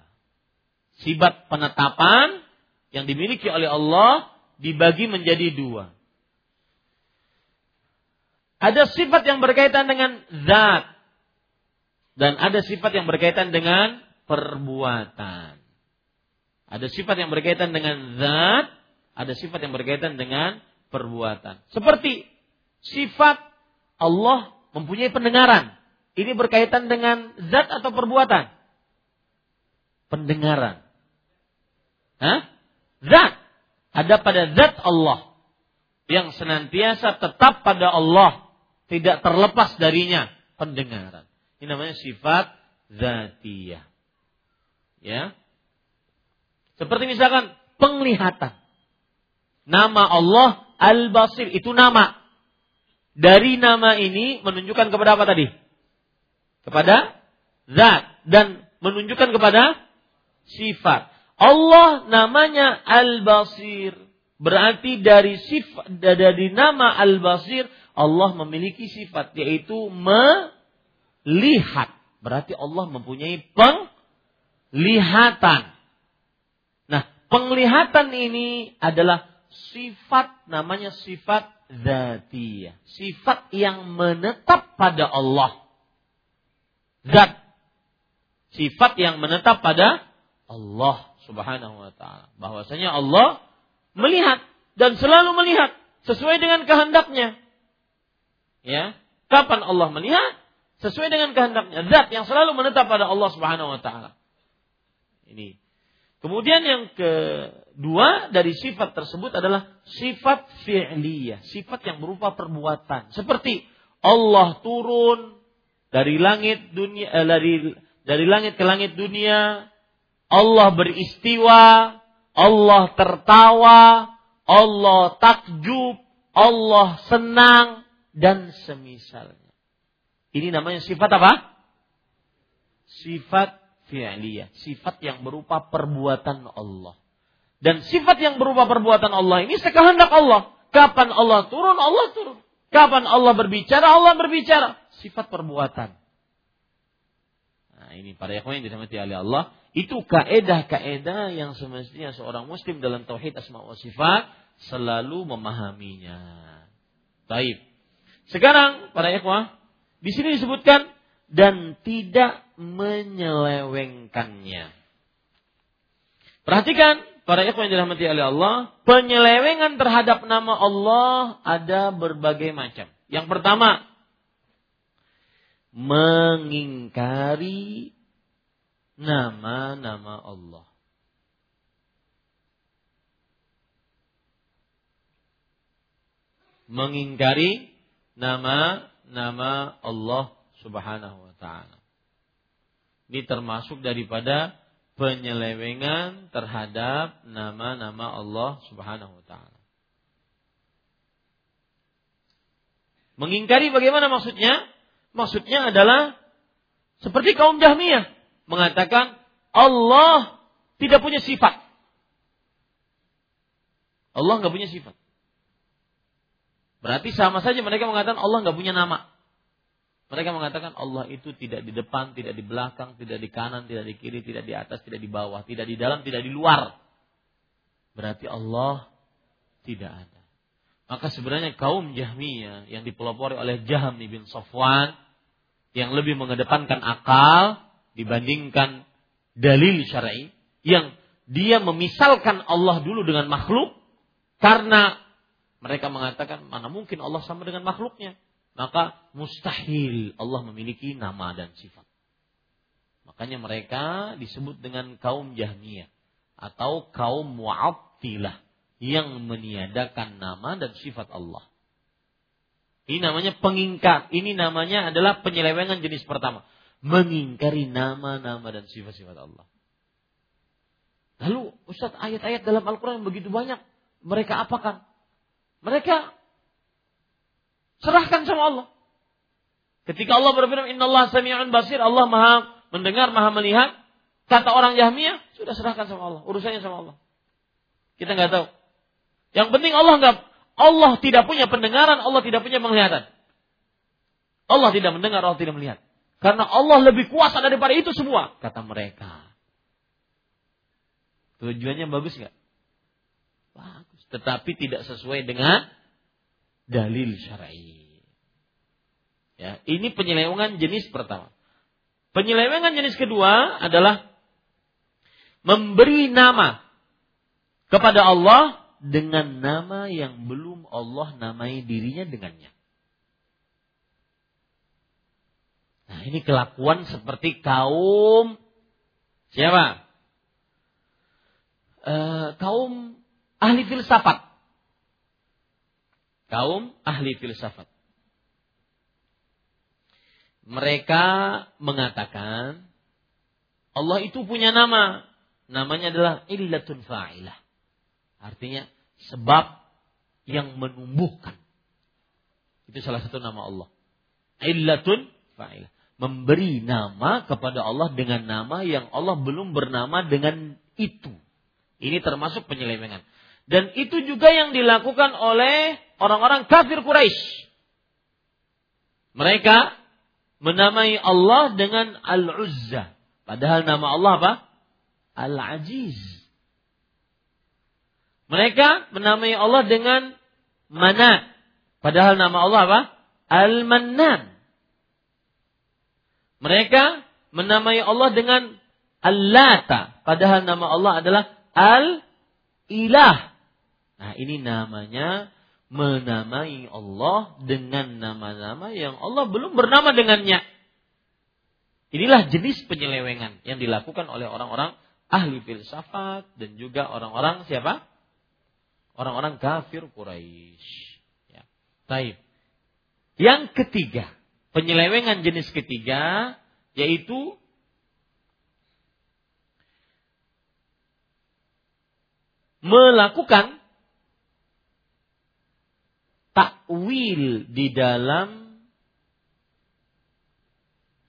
Sifat penetapan yang dimiliki oleh Allah dibagi menjadi dua. Ada sifat yang berkaitan dengan zat dan ada sifat yang berkaitan dengan perbuatan. Ada sifat yang berkaitan dengan zat, ada sifat yang berkaitan dengan perbuatan. Seperti sifat Allah mempunyai pendengaran. Ini berkaitan dengan zat atau perbuatan? Pendengaran. Hah? Zat. Ada pada zat Allah. Yang senantiasa tetap pada Allah. Tidak terlepas darinya. Pendengaran. Ini namanya sifat zatiyah. Ya. Seperti misalkan penglihatan. Nama Allah Al-Basir itu nama. Dari nama ini menunjukkan kepada apa tadi? Kepada zat dan menunjukkan kepada sifat. Allah namanya Al-Basir. Berarti dari sifat dari nama Al-Basir Allah memiliki sifat yaitu melihat. Berarti Allah mempunyai penglihatan. Nah, penglihatan ini adalah sifat namanya sifat zatiyah. Sifat yang menetap pada Allah. Zat. Sifat yang menetap pada Allah subhanahu wa ta'ala. Bahwasanya Allah melihat dan selalu melihat sesuai dengan kehendaknya. Ya, kapan Allah melihat sesuai dengan kehendaknya. Zat yang selalu menetap pada Allah Subhanahu wa taala. Ini. Kemudian yang kedua dari sifat tersebut adalah sifat fi'liyah, sifat yang berupa perbuatan. Seperti Allah turun dari langit dunia eh, dari dari langit ke langit dunia, Allah beristiwa, Allah tertawa, Allah takjub, Allah senang dan semisalnya. Ini namanya sifat apa? Sifat fi'liyah, sifat yang berupa perbuatan Allah. Dan sifat yang berupa perbuatan Allah ini sekehendak Allah. Kapan Allah turun, Allah turun. Kapan Allah berbicara, Allah berbicara. Sifat perbuatan. Nah ini para ikhwan yang dirahmati oleh Allah. Itu kaedah-kaedah yang semestinya seorang muslim dalam tauhid asma wa sifat selalu memahaminya. Taib. Sekarang para ikhwah, di sini disebutkan dan tidak menyelewengkannya. Perhatikan para ikhwah yang dirahmati oleh Allah, penyelewengan terhadap nama Allah ada berbagai macam. Yang pertama, mengingkari nama-nama Allah. Mengingkari nama-nama Allah Subhanahu wa taala. Ini termasuk daripada penyelewengan terhadap nama-nama Allah Subhanahu wa taala. Mengingkari bagaimana maksudnya? Maksudnya adalah seperti kaum Jahmiyah mengatakan Allah tidak punya sifat. Allah nggak punya sifat. Berarti sama saja mereka mengatakan Allah nggak punya nama. Mereka mengatakan Allah itu tidak di depan, tidak di belakang, tidak di kanan, tidak di kiri, tidak di atas, tidak di bawah, tidak di dalam, tidak di luar. Berarti Allah tidak ada. Maka sebenarnya kaum Jahmiyah yang dipelopori oleh Jaham bin Safwan yang lebih mengedepankan akal dibandingkan dalil syar'i yang dia memisalkan Allah dulu dengan makhluk karena mereka mengatakan mana mungkin Allah sama dengan makhluknya. Maka mustahil Allah memiliki nama dan sifat. Makanya mereka disebut dengan kaum Jahmiyah atau kaum Mu'attilah yang meniadakan nama dan sifat Allah. Ini namanya pengingkar. Ini namanya adalah penyelewengan jenis pertama. Mengingkari nama-nama dan sifat-sifat Allah. Lalu Ustaz ayat-ayat dalam Al-Quran yang begitu banyak. Mereka apakan? Mereka serahkan sama Allah. Ketika Allah berfirman, Inna Allah sami'un basir, Allah maha mendengar, maha melihat. Kata orang Yahmiyah, sudah serahkan sama Allah. Urusannya sama Allah. Kita nggak tahu. Yang penting Allah nggak, Allah tidak punya pendengaran, Allah tidak punya penglihatan. Allah tidak mendengar, Allah tidak melihat. Karena Allah lebih kuasa daripada itu semua, kata mereka. Tujuannya bagus nggak? Bagus tetapi tidak sesuai dengan dalil syar'i. Ya, ini penyelewengan jenis pertama. Penyelewengan jenis kedua adalah memberi nama kepada Allah dengan nama yang belum Allah namai dirinya dengannya. Nah, ini kelakuan seperti kaum siapa? E, kaum ahli filsafat. Kaum ahli filsafat. Mereka mengatakan Allah itu punya nama. Namanya adalah illatun fa'ilah. Artinya sebab yang menumbuhkan. Itu salah satu nama Allah. Illatun fa'ilah. Memberi nama kepada Allah dengan nama yang Allah belum bernama dengan itu. Ini termasuk penyelewengan. Dan itu juga yang dilakukan oleh orang-orang kafir Quraisy. Mereka menamai Allah dengan Al-Uzza. Padahal nama Allah apa? Al-Aziz. Mereka menamai Allah dengan Manat. Padahal nama Allah apa? Al-Mannan. Mereka menamai Allah dengan Al-Lata. Padahal nama Allah adalah Al-Ilah. Nah ini namanya menamai Allah dengan nama-nama yang Allah belum bernama dengannya. Inilah jenis penyelewengan yang dilakukan oleh orang-orang ahli filsafat dan juga orang-orang siapa? Orang-orang kafir Quraisy. Ya. Taib. Yang ketiga, penyelewengan jenis ketiga yaitu melakukan takwil di dalam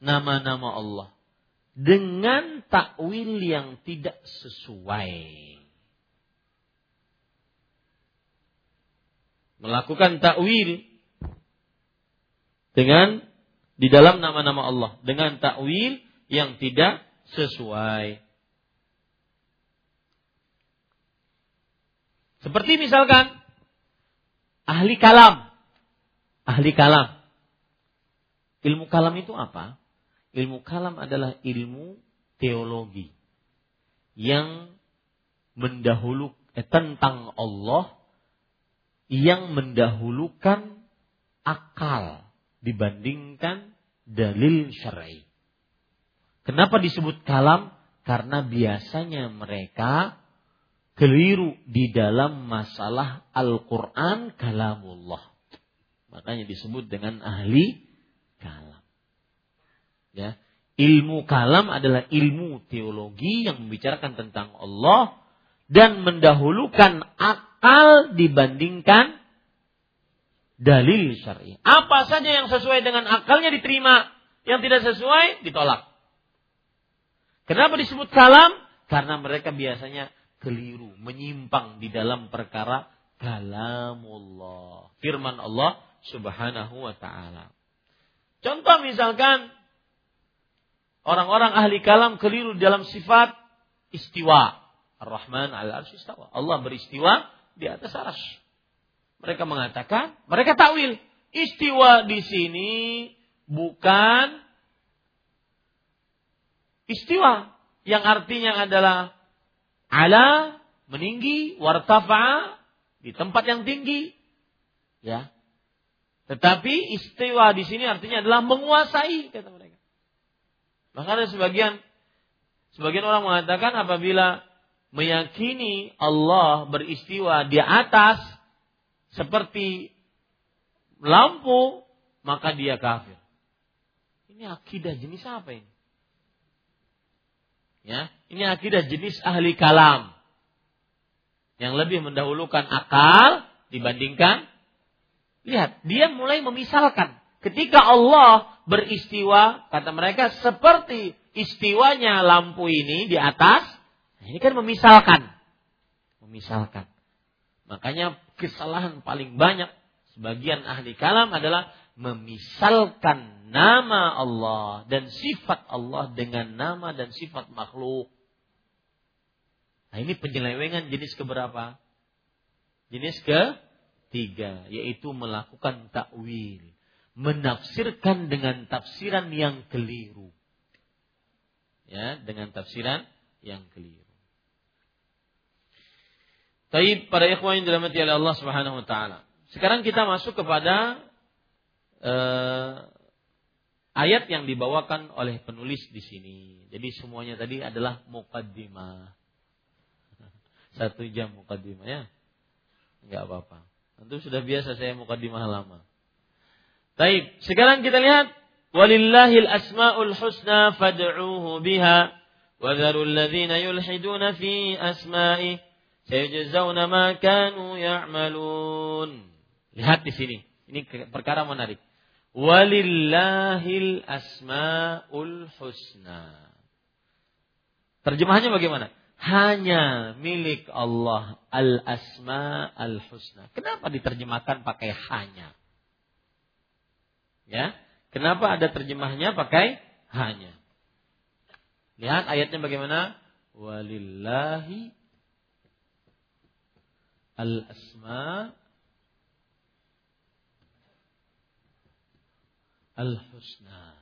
nama-nama Allah dengan takwil yang tidak sesuai. Melakukan takwil dengan di dalam nama-nama Allah dengan takwil yang tidak sesuai. Seperti misalkan ahli kalam. Ahli kalam. Ilmu kalam itu apa? Ilmu kalam adalah ilmu teologi yang mendahulu eh, tentang Allah yang mendahulukan akal dibandingkan dalil syar'i. Kenapa disebut kalam? Karena biasanya mereka keliru di dalam masalah Al-Quran kalamullah. Makanya disebut dengan ahli kalam. Ya, ilmu kalam adalah ilmu teologi yang membicarakan tentang Allah dan mendahulukan akal dibandingkan dalil syar'i. Apa saja yang sesuai dengan akalnya diterima, yang tidak sesuai ditolak. Kenapa disebut kalam? Karena mereka biasanya keliru, menyimpang di dalam perkara kalamullah. Firman Allah Subhanahu wa taala. Contoh misalkan orang-orang ahli kalam keliru dalam sifat istiwa. Ar-Rahman al istawa. Allah beristiwa di atas arsy. Mereka mengatakan, mereka takwil, istiwa di sini bukan istiwa yang artinya adalah ala meninggi wartafa di tempat yang tinggi ya tetapi istiwa di sini artinya adalah menguasai kata mereka Makanya sebagian sebagian orang mengatakan apabila meyakini Allah beristiwa di atas seperti lampu maka dia kafir. Ini akidah jenis apa ini? Ya, ini akidah jenis ahli kalam. Yang lebih mendahulukan akal dibandingkan lihat dia mulai memisalkan. Ketika Allah beristiwa kata mereka seperti istiwanya lampu ini di atas ini kan memisalkan. Memisalkan. Makanya kesalahan paling banyak sebagian ahli kalam adalah memisalkan nama Allah dan sifat Allah dengan nama dan sifat makhluk. Nah ini penyelewengan jenis keberapa? Jenis ketiga, yaitu melakukan takwil. Menafsirkan dengan tafsiran yang keliru. Ya, dengan tafsiran yang keliru. Taib para ikhwan yang dirahmati oleh Allah Subhanahu wa taala. Sekarang kita masuk kepada uh, ayat yang dibawakan oleh penulis di sini. Jadi semuanya tadi adalah mukaddimah. Satu jam mukaddimah ya. Enggak apa-apa. Tentu sudah biasa saya mukaddimah lama. Baik, sekarang kita lihat walillahil asmaul husna fad'uuhu biha wa dharul ladzina yulhiduna fi asma'i sayajzauna ma kanu ya'malun. Lihat di sini Ini perkara menarik. Walillahil asmaul husna. Terjemahannya bagaimana? Hanya milik Allah al asma al husna. Kenapa diterjemahkan pakai hanya? Ya, kenapa ada terjemahnya pakai hanya? Lihat ayatnya bagaimana? Walillahi al asma al husna.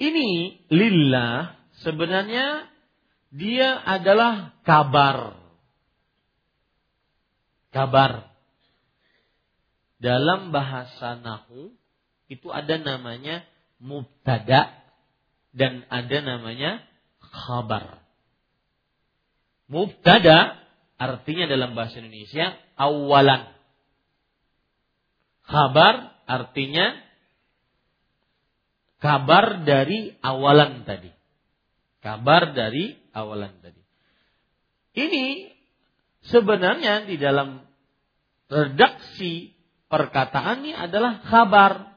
Ini lillah sebenarnya dia adalah kabar. Kabar. Dalam bahasa Nahu itu ada namanya mubtada dan ada namanya khabar. Mubtada artinya dalam bahasa Indonesia awalan. Khabar artinya kabar dari awalan tadi. Kabar dari awalan tadi. Ini sebenarnya di dalam redaksi perkataan ini adalah kabar.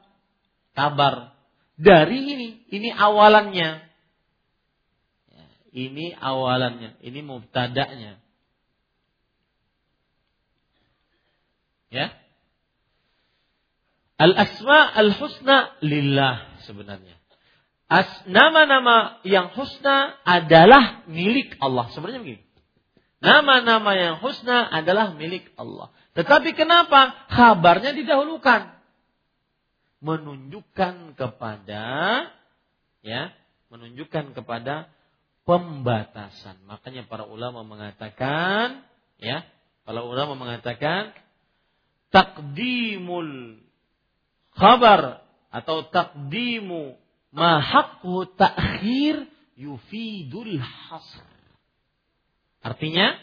Kabar dari ini. Ini awalannya. Ya, ini awalannya. Ini mubtada'nya. Ya. Al-asma al-husna lillah sebenarnya. As, nama-nama yang husna adalah milik Allah. Sebenarnya begini. Nama-nama yang husna adalah milik Allah. Tetapi kenapa kabarnya didahulukan? Menunjukkan kepada ya, menunjukkan kepada pembatasan. Makanya para ulama mengatakan ya, para ulama mengatakan takdimul khabar atau takdimu mahakku takhir yufidul hasr. Artinya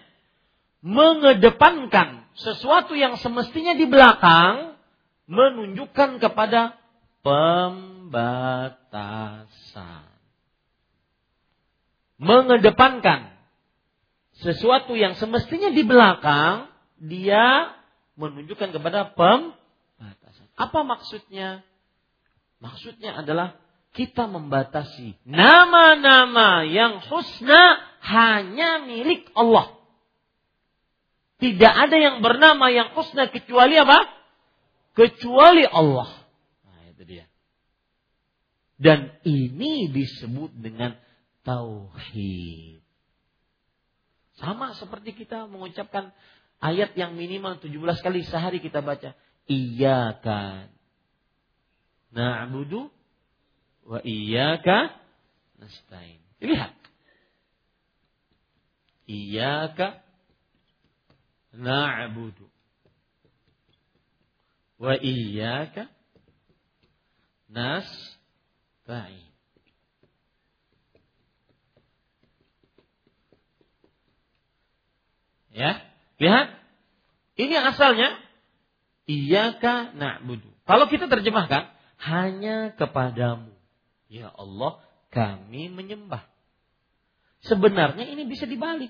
mengedepankan sesuatu yang semestinya di belakang menunjukkan kepada pembatasan. Mengedepankan sesuatu yang semestinya di belakang dia menunjukkan kepada pembatasan. Apa maksudnya? Maksudnya adalah kita membatasi nama-nama yang husna hanya milik Allah. Tidak ada yang bernama yang husna kecuali apa? Kecuali Allah. Nah, itu dia. Dan ini disebut dengan tauhid. Sama seperti kita mengucapkan ayat yang minimal 17 kali sehari kita baca. Iya kan na'budu wa iyyaka nasta'in. Lihat. Iyyaka na'budu wa iyyaka nasta'in. Ya, lihat. Ini asalnya iyyaka na'budu. Kalau kita terjemahkan hanya kepadamu. Ya Allah, kami menyembah. Sebenarnya ini bisa dibalik.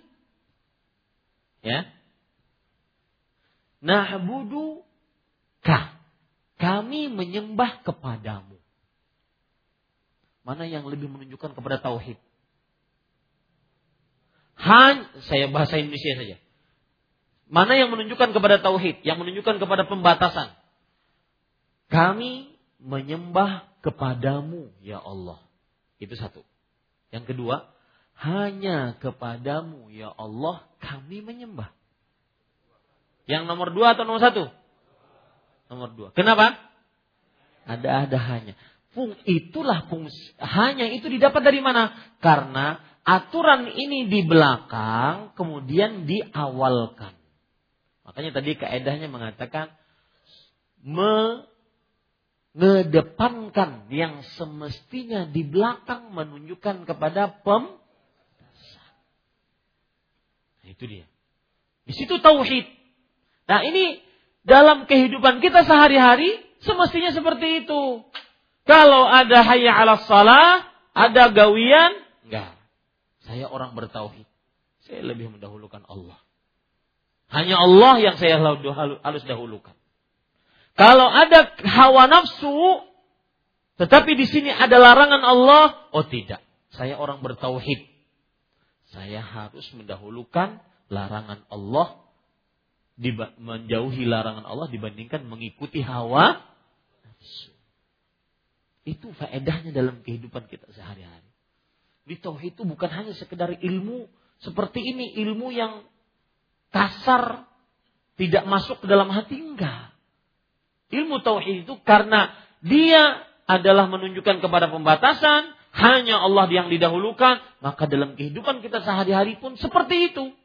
Ya. Na'budu ka. Kami menyembah kepadamu. Mana yang lebih menunjukkan kepada tauhid? Han, saya bahasa Indonesia saja. Mana yang menunjukkan kepada tauhid, yang menunjukkan kepada pembatasan? Kami menyembah kepadamu ya Allah. Itu satu. Yang kedua, hanya kepadamu ya Allah kami menyembah. Yang nomor dua atau nomor satu? Nomor dua. Kenapa? Ada ada hanya. Fung, itulah fungsi. Hanya itu didapat dari mana? Karena aturan ini di belakang kemudian diawalkan. Makanya tadi keedahnya mengatakan me ngedepankan yang semestinya di belakang menunjukkan kepada pem Nah, itu dia. Di situ tauhid. Nah, ini dalam kehidupan kita sehari-hari semestinya seperti itu. Kalau ada hayya 'ala salah, ada gawian, enggak. Saya orang bertauhid. Saya lebih mendahulukan Allah. Hanya Allah yang saya harus dahulukan. Kalau ada hawa nafsu, tetapi di sini ada larangan Allah, oh tidak. Saya orang bertauhid. Saya harus mendahulukan larangan Allah menjauhi larangan Allah dibandingkan mengikuti hawa nafsu. Itu faedahnya dalam kehidupan kita sehari-hari. Di tauhid itu bukan hanya sekedar ilmu seperti ini, ilmu yang kasar, tidak masuk ke dalam hati enggak. Ilmu tauhid itu karena dia adalah menunjukkan kepada pembatasan, hanya Allah yang didahulukan, maka dalam kehidupan kita sehari-hari pun seperti itu.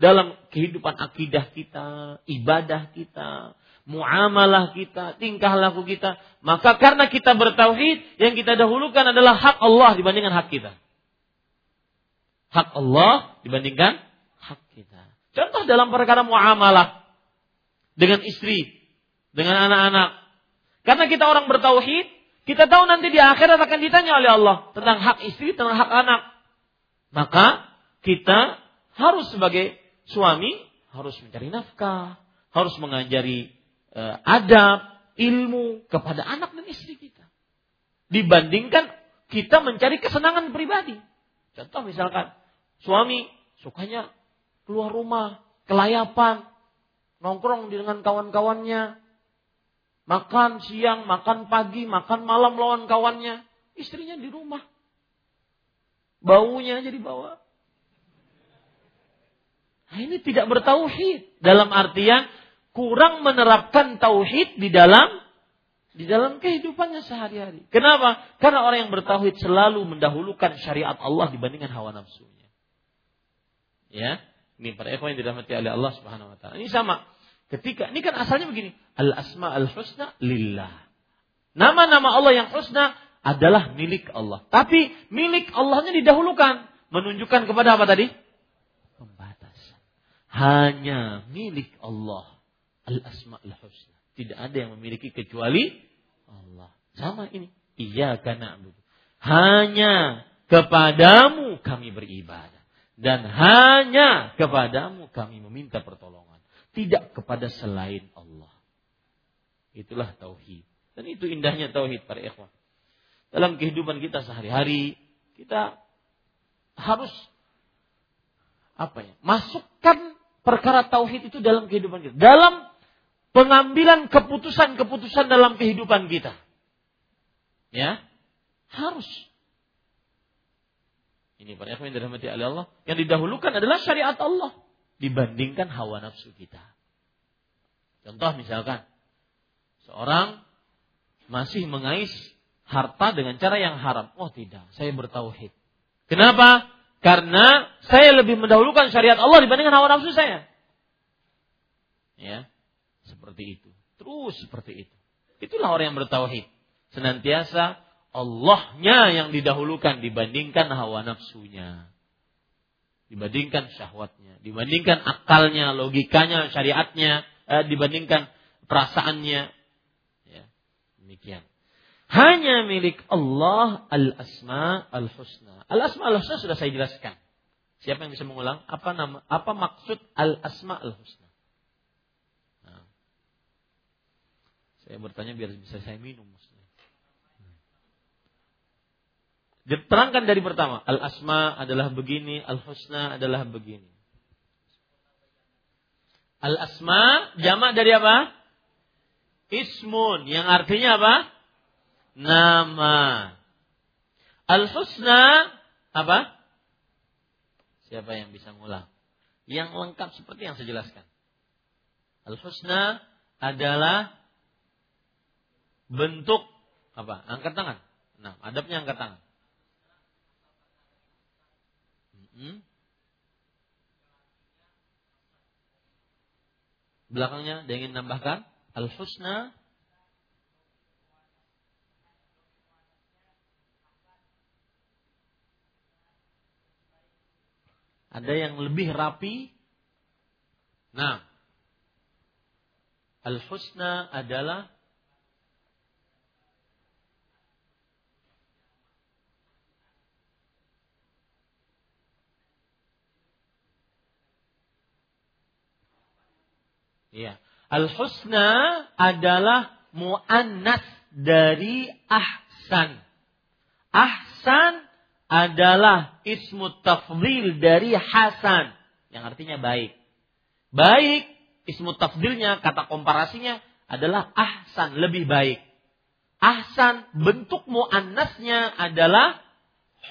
Dalam kehidupan akidah kita, ibadah kita, muamalah kita, tingkah laku kita, maka karena kita bertauhid, yang kita dahulukan adalah hak Allah dibandingkan hak kita. Hak Allah dibandingkan hak kita. Contoh dalam perkara muamalah dengan istri, dengan anak-anak. Karena kita orang bertauhid, kita tahu nanti di akhirat akan ditanya oleh Allah tentang hak istri, tentang hak anak. Maka kita harus sebagai suami harus mencari nafkah, harus mengajari eh, adab, ilmu kepada anak dan istri kita. Dibandingkan kita mencari kesenangan pribadi. Contoh misalkan suami sukanya keluar rumah, kelayapan, nongkrong dengan kawan-kawannya, Makan siang, makan pagi, makan malam lawan kawannya. Istrinya di rumah. Baunya aja dibawa. Nah, ini tidak bertauhid. Dalam artian kurang menerapkan tauhid di dalam di dalam kehidupannya sehari-hari. Kenapa? Karena orang yang bertauhid selalu mendahulukan syariat Allah dibandingkan hawa nafsunya. Ya, ini para ikhwan yang dirahmati oleh Allah Subhanahu wa taala. Ini sama. Ketika ini kan asalnya begini, al asma al husna lillah. Nama-nama Allah yang husna adalah milik Allah. Tapi milik Allahnya didahulukan, menunjukkan kepada apa tadi? Pembatasan. Hanya milik Allah al asma al husna. Tidak ada yang memiliki kecuali Allah. Sama ini. Iya karena Hanya kepadamu kami beribadah. Dan hanya kepadamu kami meminta pertolongan tidak kepada selain Allah. Itulah tauhid. Dan itu indahnya tauhid para ikhwan. Dalam kehidupan kita sehari-hari, kita harus apa ya? Masukkan perkara tauhid itu dalam kehidupan kita. Dalam pengambilan keputusan-keputusan dalam kehidupan kita. Ya, harus. Ini para ikhwan yang dirahmati oleh Allah. Yang didahulukan adalah syariat Allah dibandingkan hawa nafsu kita. Contoh misalkan, seorang masih mengais harta dengan cara yang haram. Oh tidak, saya bertauhid. Kenapa? Karena saya lebih mendahulukan syariat Allah dibandingkan hawa nafsu saya. Ya, seperti itu. Terus seperti itu. Itulah orang yang bertauhid. Senantiasa Allahnya yang didahulukan dibandingkan hawa nafsunya dibandingkan syahwatnya, dibandingkan akalnya, logikanya, syariatnya, eh, dibandingkan perasaannya. Ya, demikian. Hanya milik Allah al-asma al-husna. Al-asma al-husna sudah saya jelaskan. Siapa yang bisa mengulang? Apa nama? Apa maksud al-asma al-husna? Nah. Saya bertanya biar bisa saya minum. Diterangkan dari pertama, al-asma adalah begini, al-husna adalah begini. Al-asma jamak dari apa? Ismun yang artinya apa? Nama. Al-husna apa? Siapa yang bisa ngulang? Yang lengkap seperti yang saya jelaskan. Al-husna adalah bentuk apa? Angkat tangan. Nah, adabnya angkat tangan. Hmm? Belakangnya dia ingin nambahkan al-husna Ada yang lebih rapi. Nah, al-husna adalah Ya. Al-husna adalah muannas dari ahsan. Ahsan adalah ismu tafdil dari hasan yang artinya baik. Baik ismu tafdilnya kata komparasinya adalah ahsan lebih baik. Ahsan bentuk muannasnya adalah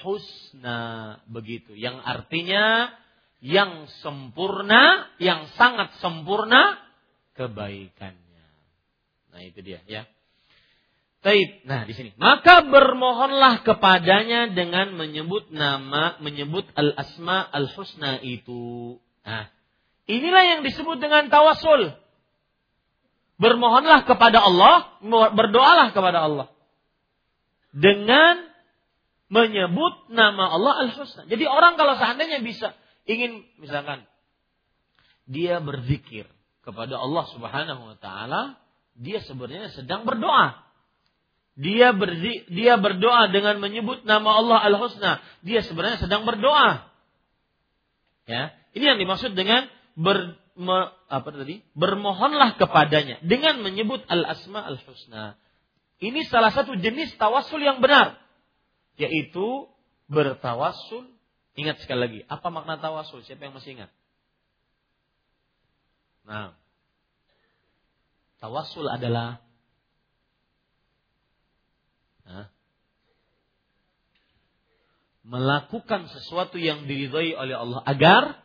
husna begitu yang artinya yang sempurna, yang sangat sempurna kebaikannya. Nah, itu dia ya. Taib. Nah, di sini. Maka bermohonlah kepadanya dengan menyebut nama, menyebut al-asma al-husna itu. Nah, inilah yang disebut dengan tawasul. Bermohonlah kepada Allah, berdoalah kepada Allah. Dengan menyebut nama Allah al-husna. Jadi orang kalau seandainya bisa ingin misalkan dia berzikir kepada Allah Subhanahu wa taala, dia sebenarnya sedang berdoa. Dia berzi, dia berdoa dengan menyebut nama Allah Al-Husna. Dia sebenarnya sedang berdoa. Ya, ini yang dimaksud dengan ber, me, apa tadi? Bermohonlah kepadanya dengan menyebut Al-Asma Al-Husna. Ini salah satu jenis tawasul yang benar, yaitu bertawasul Ingat sekali lagi, apa makna tawasul? Siapa yang masih ingat? Nah, tawasul adalah nah, melakukan sesuatu yang diridhai oleh Allah agar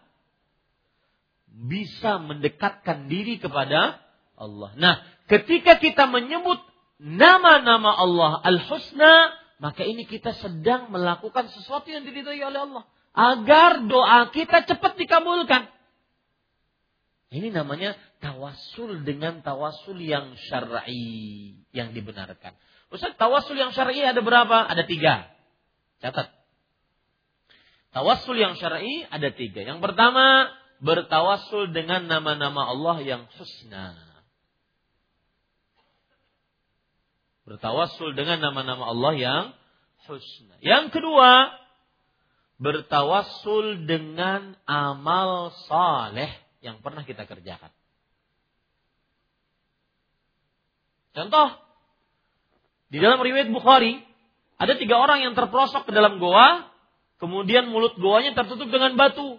bisa mendekatkan diri kepada Allah. Nah, ketika kita menyebut nama-nama Allah Al-Husna, maka ini kita sedang melakukan sesuatu yang diridhai oleh Allah agar doa kita cepat dikabulkan. Ini namanya tawasul dengan tawasul yang syar'i yang dibenarkan. Ustaz, tawasul yang syar'i ada berapa? Ada tiga. Catat. Tawasul yang syar'i ada tiga. Yang pertama, bertawasul dengan nama-nama Allah yang husna. Bertawasul dengan nama-nama Allah yang husna. Yang kedua, bertawassul dengan amal saleh yang pernah kita kerjakan. Contoh, di dalam riwayat Bukhari, ada tiga orang yang terprosok ke dalam goa, kemudian mulut goanya tertutup dengan batu.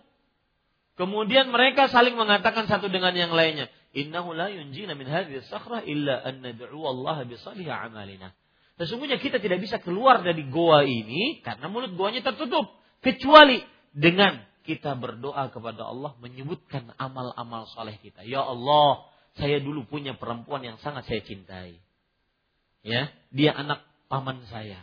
Kemudian mereka saling mengatakan satu dengan yang lainnya, Innahu la yunjina min hadhihi sakhrah illa an nad'u Allah bi amalina. Sesungguhnya kita tidak bisa keluar dari goa ini karena mulut goanya tertutup kecuali dengan kita berdoa kepada Allah menyebutkan amal-amal soleh kita. Ya Allah, saya dulu punya perempuan yang sangat saya cintai. Ya, dia anak paman saya.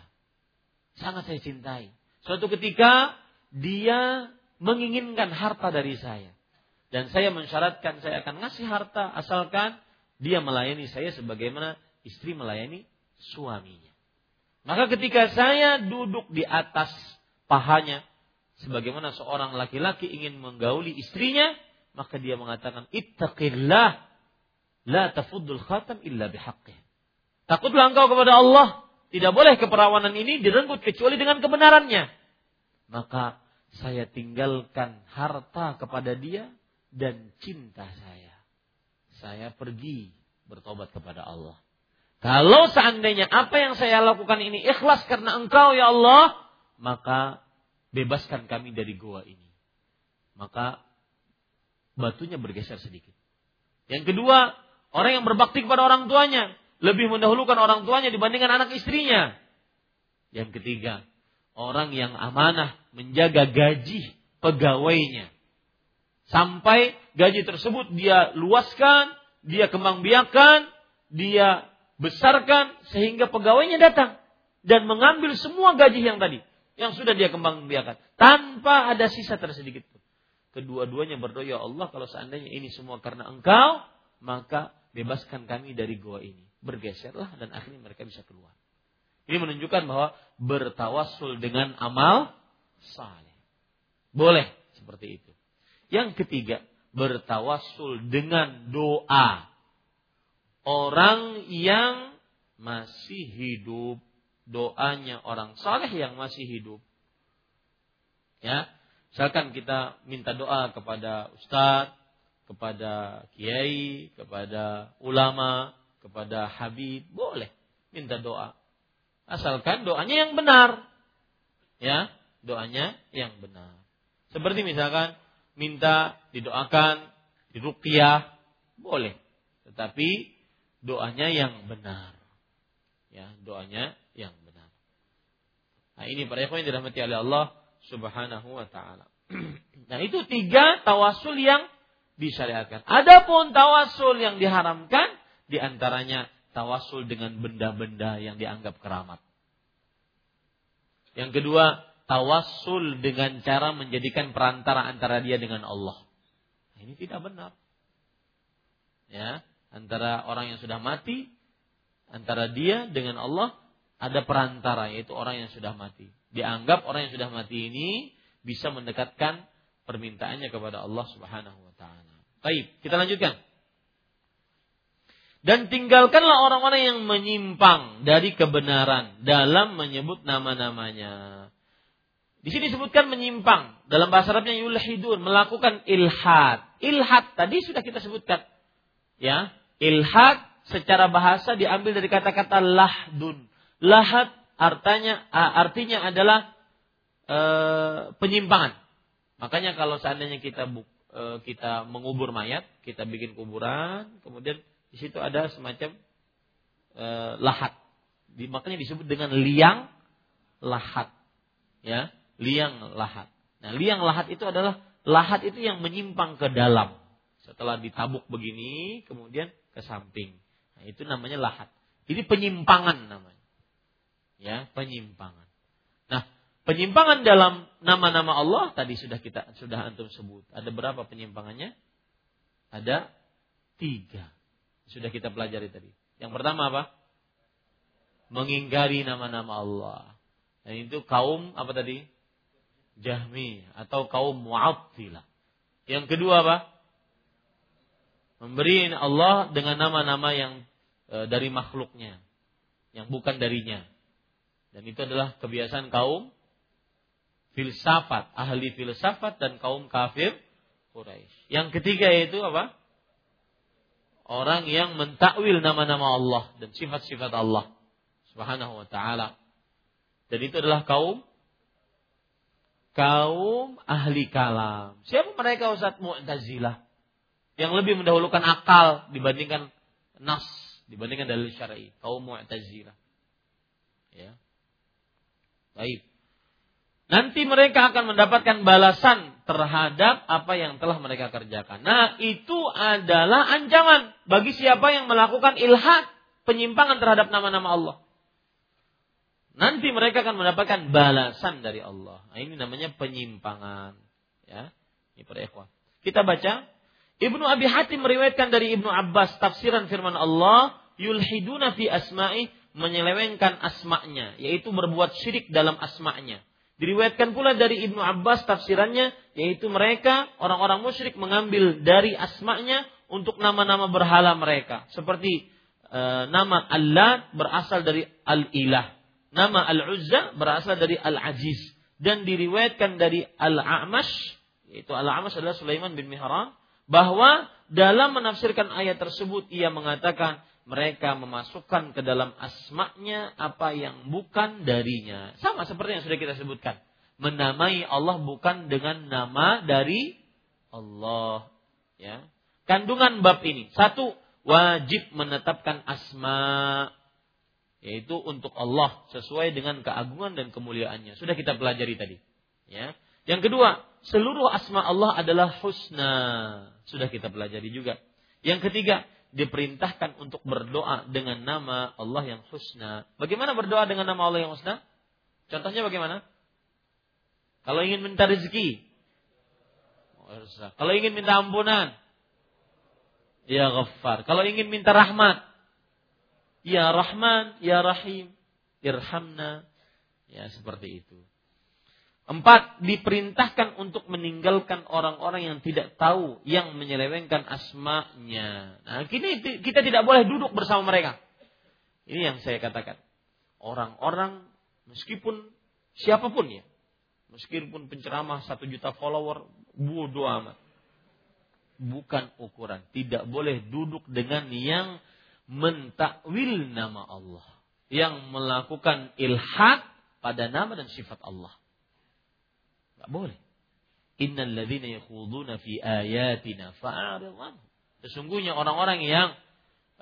Sangat saya cintai. Suatu ketika dia menginginkan harta dari saya. Dan saya mensyaratkan saya akan ngasih harta asalkan dia melayani saya sebagaimana istri melayani suaminya. Maka ketika saya duduk di atas pahanya sebagaimana seorang laki-laki ingin menggauli istrinya, maka dia mengatakan ittaqillah la tafuddul khatam illa bihaqqih. Takutlah engkau kepada Allah, tidak boleh keperawanan ini direnggut kecuali dengan kebenarannya. Maka saya tinggalkan harta kepada dia dan cinta saya. Saya pergi bertobat kepada Allah. Kalau seandainya apa yang saya lakukan ini ikhlas karena engkau ya Allah, maka bebaskan kami dari goa ini. Maka batunya bergeser sedikit. Yang kedua, orang yang berbakti kepada orang tuanya lebih mendahulukan orang tuanya dibandingkan anak istrinya. Yang ketiga, orang yang amanah menjaga gaji pegawainya. Sampai gaji tersebut dia luaskan, dia kembang biakan, dia besarkan sehingga pegawainya datang dan mengambil semua gaji yang tadi yang sudah dia kembang biakan tanpa ada sisa tersedikit pun. Kedua-duanya berdoa, ya Allah kalau seandainya ini semua karena engkau, maka bebaskan kami dari gua ini. Bergeserlah dan akhirnya mereka bisa keluar. Ini menunjukkan bahwa bertawasul dengan amal saleh. Boleh seperti itu. Yang ketiga, bertawasul dengan doa. Orang yang masih hidup doanya orang saleh yang masih hidup. Ya, misalkan kita minta doa kepada ustadz, kepada kiai, kepada ulama, kepada habib, boleh minta doa. Asalkan doanya yang benar. Ya, doanya yang benar. Seperti misalkan minta didoakan, diruqyah, boleh. Tetapi doanya yang benar. Ya, doanya yang benar. Nah, ini para ikhwan yang dirahmati oleh Allah Subhanahu wa taala. nah, itu tiga tawasul yang disyariatkan. Adapun tawasul yang diharamkan di antaranya tawasul dengan benda-benda yang dianggap keramat. Yang kedua, tawasul dengan cara menjadikan perantara antara dia dengan Allah. Nah, ini tidak benar. Ya, antara orang yang sudah mati antara dia dengan Allah ada perantara yaitu orang yang sudah mati. Dianggap orang yang sudah mati ini bisa mendekatkan permintaannya kepada Allah Subhanahu wa taala. Baik, kita lanjutkan. Dan tinggalkanlah orang-orang yang menyimpang dari kebenaran dalam menyebut nama-namanya. Di sini disebutkan menyimpang. Dalam bahasa Arabnya yulhidun, melakukan ilhad. Ilhad tadi sudah kita sebutkan. Ya, ilhad secara bahasa diambil dari kata-kata lahdun. Lahad artinya artinya adalah e, penyimpangan. Makanya kalau seandainya kita e, kita mengubur mayat, kita bikin kuburan, kemudian di situ ada semacam e, lahat. Di, makanya disebut dengan liang lahat. Ya, liang lahat. Nah, liang lahat itu adalah lahat itu yang menyimpang ke dalam. Setelah ditabuk begini, kemudian ke samping. Nah, itu namanya lahat. Ini penyimpangan namanya. Ya, penyimpangan. Nah, penyimpangan dalam nama-nama Allah tadi sudah kita sudah antum sebut. Ada berapa penyimpangannya? Ada tiga. Sudah kita pelajari tadi. Yang pertama apa? Mengingkari nama-nama Allah. Dan itu kaum apa tadi? Jahmi atau kaum Mu'attilah. Yang kedua apa? Memberi Allah dengan nama-nama yang e, dari makhluknya, yang bukan darinya. Dan itu adalah kebiasaan kaum filsafat, ahli filsafat dan kaum kafir Quraisy. Yang ketiga yaitu apa? orang yang mentakwil nama-nama Allah dan sifat-sifat Allah Subhanahu wa taala. Dan itu adalah kaum kaum ahli kalam. Siapa mereka Ustaz Mu'tazilah? Yang lebih mendahulukan akal dibandingkan nas, dibandingkan dalil syar'i, kaum Mu'tazilah. Ya. Baik. Nanti mereka akan mendapatkan balasan terhadap apa yang telah mereka kerjakan. Nah, itu adalah ancaman bagi siapa yang melakukan ilhad, penyimpangan terhadap nama-nama Allah. Nanti mereka akan mendapatkan balasan dari Allah. Nah, ini namanya penyimpangan. Ya, ini para ikhwan. Kita baca Ibnu Abi Hatim meriwayatkan dari Ibnu Abbas tafsiran firman Allah, yulhiduna fi asma'i menyelewengkan asma'nya, yaitu berbuat syirik dalam asma'nya. Diriwayatkan pula dari Ibnu Abbas tafsirannya yaitu mereka orang-orang musyrik mengambil dari asma'nya untuk nama-nama berhala mereka. Seperti e, nama Allah berasal dari Al-Ilah, nama Al-Uzza berasal dari Al-Aziz. Dan diriwayatkan dari Al-A'mash yaitu Al-A'mash adalah Sulaiman bin Mihran bahwa dalam menafsirkan ayat tersebut ia mengatakan mereka memasukkan ke dalam asma'nya apa yang bukan darinya. Sama seperti yang sudah kita sebutkan. Menamai Allah bukan dengan nama dari Allah. Ya. Kandungan bab ini. Satu, wajib menetapkan asma. Yaitu untuk Allah. Sesuai dengan keagungan dan kemuliaannya. Sudah kita pelajari tadi. Ya. Yang kedua, seluruh asma Allah adalah husna. Sudah kita pelajari juga. Yang ketiga, diperintahkan untuk berdoa dengan nama Allah yang husna. Bagaimana berdoa dengan nama Allah yang husna? Contohnya bagaimana? Kalau ingin minta rezeki, kalau ingin minta ampunan, ya ghaffar. Kalau ingin minta rahmat, ya rahman, ya rahim, irhamna. Ya seperti itu. Empat, diperintahkan untuk meninggalkan orang-orang yang tidak tahu, yang menyelewengkan asmanya. Nah, kini kita tidak boleh duduk bersama mereka. Ini yang saya katakan. Orang-orang, meskipun siapa pun ya, meskipun penceramah satu juta follower, bodoh amat. bukan ukuran. Tidak boleh duduk dengan yang mentakwil nama Allah. Yang melakukan ilhad pada nama dan sifat Allah. Tidak boleh. Innal ladzina yakhuduna fi ayatina fa'arid Sesungguhnya orang-orang yang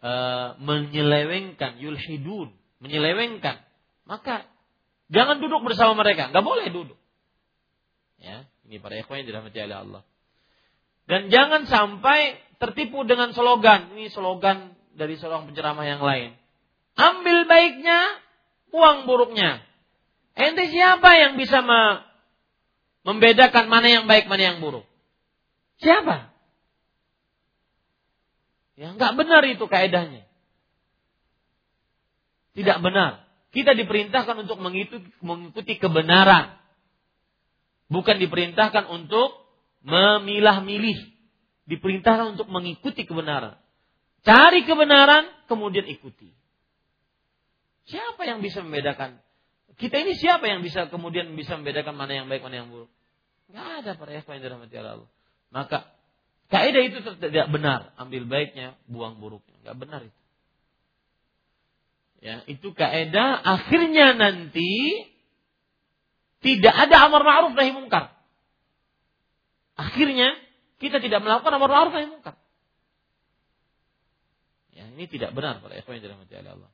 uh, menyelewengkan yulhidun, menyelewengkan, maka jangan duduk bersama mereka, nggak boleh duduk. Ya, ini para ikhwan yang dirahmati oleh Allah. Dan jangan sampai tertipu dengan slogan. Ini slogan dari seorang penceramah yang lain. Ambil baiknya, buang buruknya. Ente siapa yang bisa membedakan mana yang baik, mana yang buruk? Siapa? Ya nggak benar itu kaedahnya. Tidak benar. Kita diperintahkan untuk mengikuti kebenaran. Bukan diperintahkan untuk memilah-milih. Diperintahkan untuk mengikuti kebenaran. Cari kebenaran, kemudian ikuti. Siapa yang bisa membedakan? Kita ini siapa yang bisa kemudian bisa membedakan mana yang baik, mana yang buruk? Gak ada para ikhwan yang dirahmati Allah. Maka kaidah itu tidak benar. Ambil baiknya, buang buruknya. Gak benar itu. Ya, itu kaidah akhirnya nanti tidak ada amar ma'ruf nahi mungkar. Akhirnya kita tidak melakukan amar ma'ruf nahi mungkar. Ya, ini tidak benar para ikhwan yang dirahmati Allah.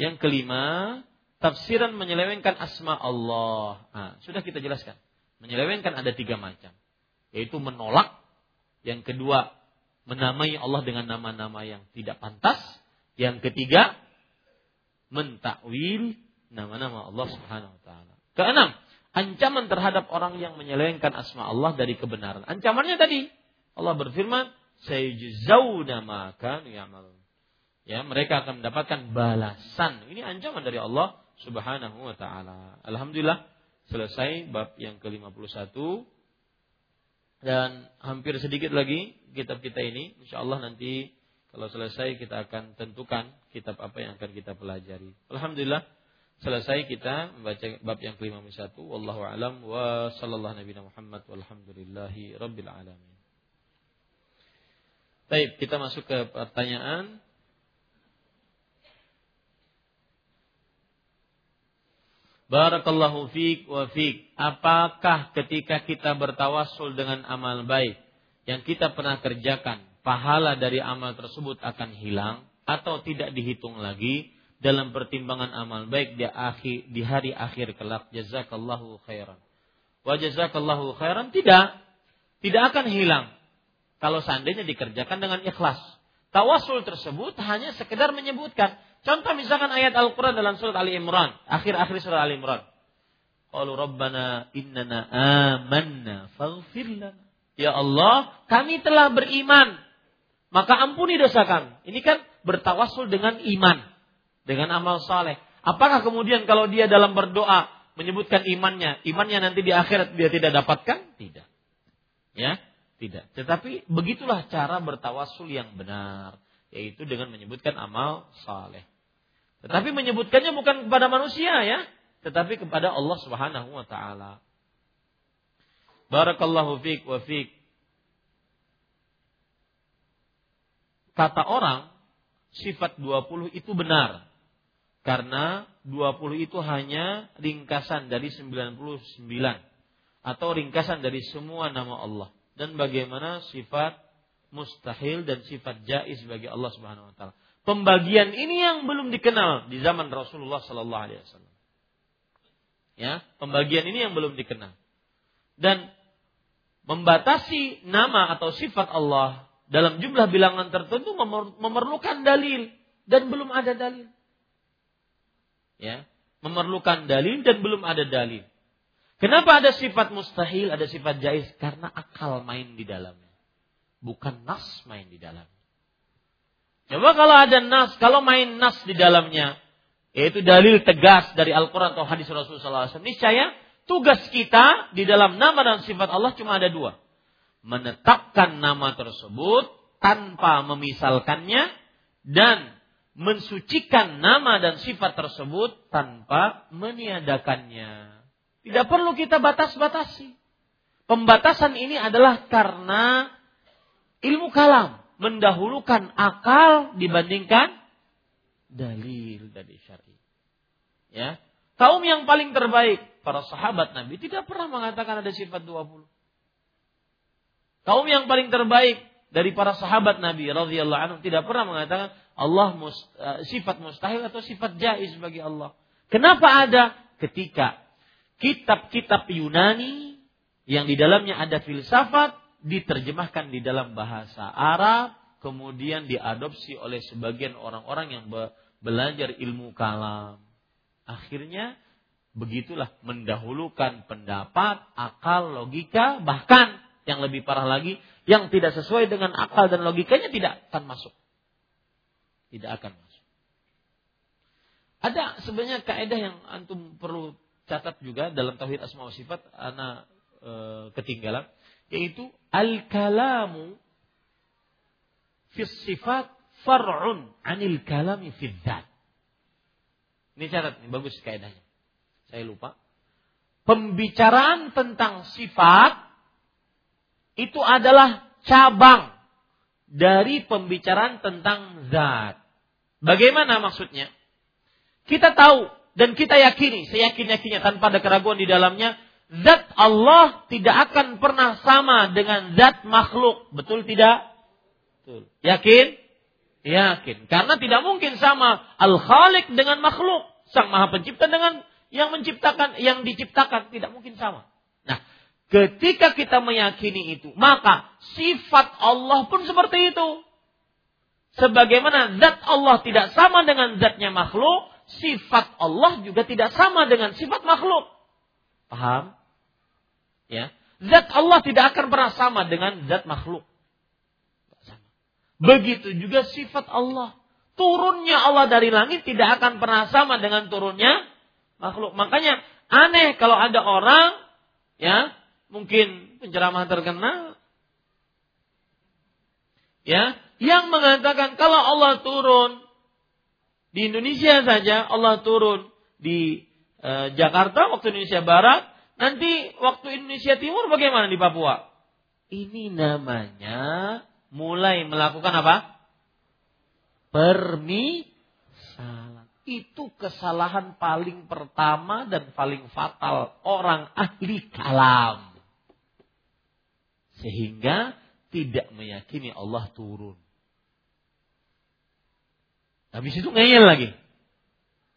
Yang kelima, tafsiran menyelewengkan asma Allah. Nah, sudah kita jelaskan. Menyelewengkan ada tiga macam. Yaitu menolak. Yang kedua, menamai Allah dengan nama-nama yang tidak pantas. Yang ketiga, mentakwil nama-nama Allah Subhanahu wa taala. Keenam, ancaman terhadap orang yang menyelewengkan asma Allah dari kebenaran. Ancamannya tadi Allah berfirman, "Sayujzauna ma kanu ya'malun." Ya, mereka akan mendapatkan balasan. Ini ancaman dari Allah Subhanahu wa taala. Alhamdulillah selesai bab yang ke-51. Dan hampir sedikit lagi kitab kita ini. Insyaallah nanti kalau selesai kita akan tentukan kitab apa yang akan kita pelajari. Alhamdulillah selesai kita membaca bab yang kelima satu wallahu alam. Wa sallallahu nabi Muhammad. Walhamdulillahi rabbil alamin. Baik, kita masuk ke pertanyaan Barakallahu fiik wa fiik. Apakah ketika kita bertawasul dengan amal baik yang kita pernah kerjakan, pahala dari amal tersebut akan hilang atau tidak dihitung lagi dalam pertimbangan amal baik di akhir di hari akhir kelak? Jazakallahu khairan. Wa jazakallahu khairan? Tidak. Tidak akan hilang. Kalau seandainya dikerjakan dengan ikhlas. Tawasul tersebut hanya sekedar menyebutkan contoh misalkan ayat Al-Qur'an dalam surat Ali Imran akhir-akhir surat Ali Imran Qalu Rabbana innana amanna faghfir Ya Allah, kami telah beriman, maka ampuni dosa kami. Ini kan bertawasul dengan iman dengan amal saleh. Apakah kemudian kalau dia dalam berdoa menyebutkan imannya, imannya nanti di akhirat dia tidak dapatkan? Tidak. Ya, tidak. Tetapi begitulah cara bertawasul yang benar, yaitu dengan menyebutkan amal saleh. Tetapi menyebutkannya bukan kepada manusia ya, tetapi kepada Allah Subhanahu wa taala. Barakallahu fiik wa fiik. Kata orang sifat 20 itu benar. Karena 20 itu hanya ringkasan dari 99 atau ringkasan dari semua nama Allah dan bagaimana sifat mustahil dan sifat jais bagi Allah Subhanahu wa taala. Pembagian ini yang belum dikenal di zaman Rasulullah sallallahu alaihi wasallam. Ya, pembagian ini yang belum dikenal. Dan membatasi nama atau sifat Allah dalam jumlah bilangan tertentu memerlukan dalil dan belum ada dalil ya memerlukan dalil dan belum ada dalil. Kenapa ada sifat mustahil, ada sifat jais? Karena akal main di dalamnya. Bukan nas main di dalamnya. Coba kalau ada nas, kalau main nas di dalamnya, yaitu dalil tegas dari Al-Quran atau hadis Rasulullah SAW, niscaya tugas kita di dalam nama dan sifat Allah cuma ada dua. Menetapkan nama tersebut tanpa memisalkannya dan mensucikan nama dan sifat tersebut tanpa meniadakannya. Tidak perlu kita batas-batasi. Pembatasan ini adalah karena ilmu kalam mendahulukan akal dibandingkan dalil dari syar'i. Ya. Kaum yang paling terbaik para sahabat Nabi tidak pernah mengatakan ada sifat 20. Kaum yang paling terbaik dari para sahabat Nabi radhiyallahu anhu tidak pernah mengatakan Allah uh, sifat mustahil atau sifat jaiz bagi Allah. Kenapa ada? Ketika kitab-kitab Yunani yang di dalamnya ada filsafat diterjemahkan di dalam bahasa Arab, kemudian diadopsi oleh sebagian orang-orang yang belajar ilmu kalam. Akhirnya begitulah mendahulukan pendapat, akal, logika, bahkan yang lebih parah lagi, yang tidak sesuai dengan akal dan logikanya tidak akan masuk tidak akan masuk. Ada sebenarnya kaidah yang antum perlu catat juga dalam tauhid asma wa sifat ana e, ketinggalan yaitu al kalamu fi sifat far'un anil kalami fi dzat. Ini catat ini bagus kaidahnya. Saya lupa. Pembicaraan tentang sifat itu adalah cabang dari pembicaraan tentang zat. Bagaimana maksudnya? Kita tahu dan kita yakini, seyakin-yakinnya tanpa ada keraguan di dalamnya, zat Allah tidak akan pernah sama dengan zat makhluk. Betul tidak? Betul. Yakin? Yakin. Karena tidak mungkin sama Al-Khaliq dengan makhluk. Sang Maha Pencipta dengan yang menciptakan, yang diciptakan. Tidak mungkin sama. Nah, Ketika kita meyakini itu, maka sifat Allah pun seperti itu. Sebagaimana zat Allah tidak sama dengan zatnya makhluk, sifat Allah juga tidak sama dengan sifat makhluk. Paham? Ya. Zat Allah tidak akan pernah sama dengan zat makhluk. Begitu juga sifat Allah. Turunnya Allah dari langit tidak akan pernah sama dengan turunnya makhluk. Makanya aneh kalau ada orang ya mungkin penceramah terkenal ya yang mengatakan kalau Allah turun di Indonesia saja Allah turun di e, Jakarta waktu Indonesia Barat nanti waktu Indonesia Timur bagaimana di Papua ini namanya mulai melakukan apa permisalan itu kesalahan paling pertama dan paling fatal orang ahli kalam sehingga tidak meyakini Allah turun. Habis itu ngeyel lagi.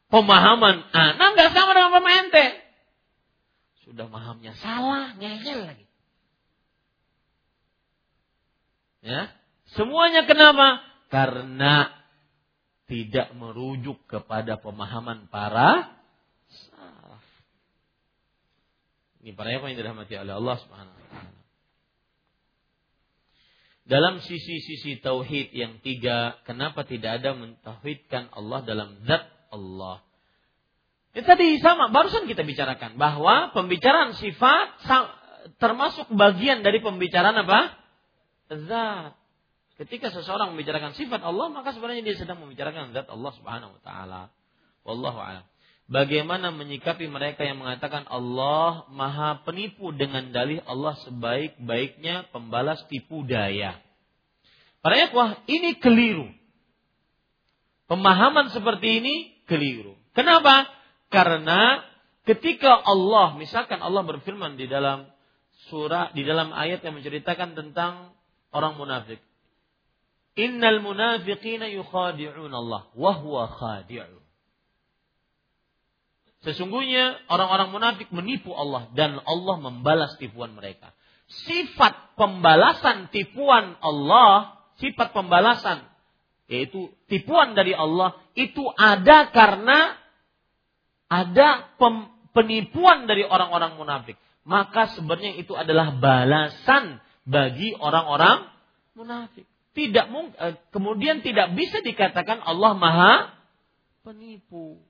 Pemahaman anak nggak sama dengan pemahaman ente. Sudah pahamnya salah, ngeyel lagi. Ya, semuanya kenapa? Karena tidak merujuk kepada pemahaman para salaf. Ini para yang dirahmati oleh Allah Subhanahu wa taala. Dalam sisi-sisi tauhid yang tiga, kenapa tidak ada mentauhidkan Allah dalam zat Allah? Itu tadi sama, barusan kita bicarakan bahwa pembicaraan sifat termasuk bagian dari pembicaraan apa? Zat. Ketika seseorang membicarakan sifat Allah, maka sebenarnya dia sedang membicarakan zat Allah Subhanahu wa taala. Wallahu a'lam. Bagaimana menyikapi mereka yang mengatakan Allah maha penipu dengan dalih Allah sebaik-baiknya pembalas tipu daya. Para ikhwah, ini keliru. Pemahaman seperti ini keliru. Kenapa? Karena ketika Allah, misalkan Allah berfirman di dalam surah, di dalam ayat yang menceritakan tentang orang munafik. Innal munafiqina yukhadi'un Allah wa huwa khadi'un. Sesungguhnya orang-orang munafik menipu Allah dan Allah membalas tipuan mereka. Sifat pembalasan tipuan Allah, sifat pembalasan yaitu tipuan dari Allah itu ada karena ada pem, penipuan dari orang-orang munafik. Maka sebenarnya itu adalah balasan bagi orang-orang munafik. Tidak eh, kemudian tidak bisa dikatakan Allah Maha penipu.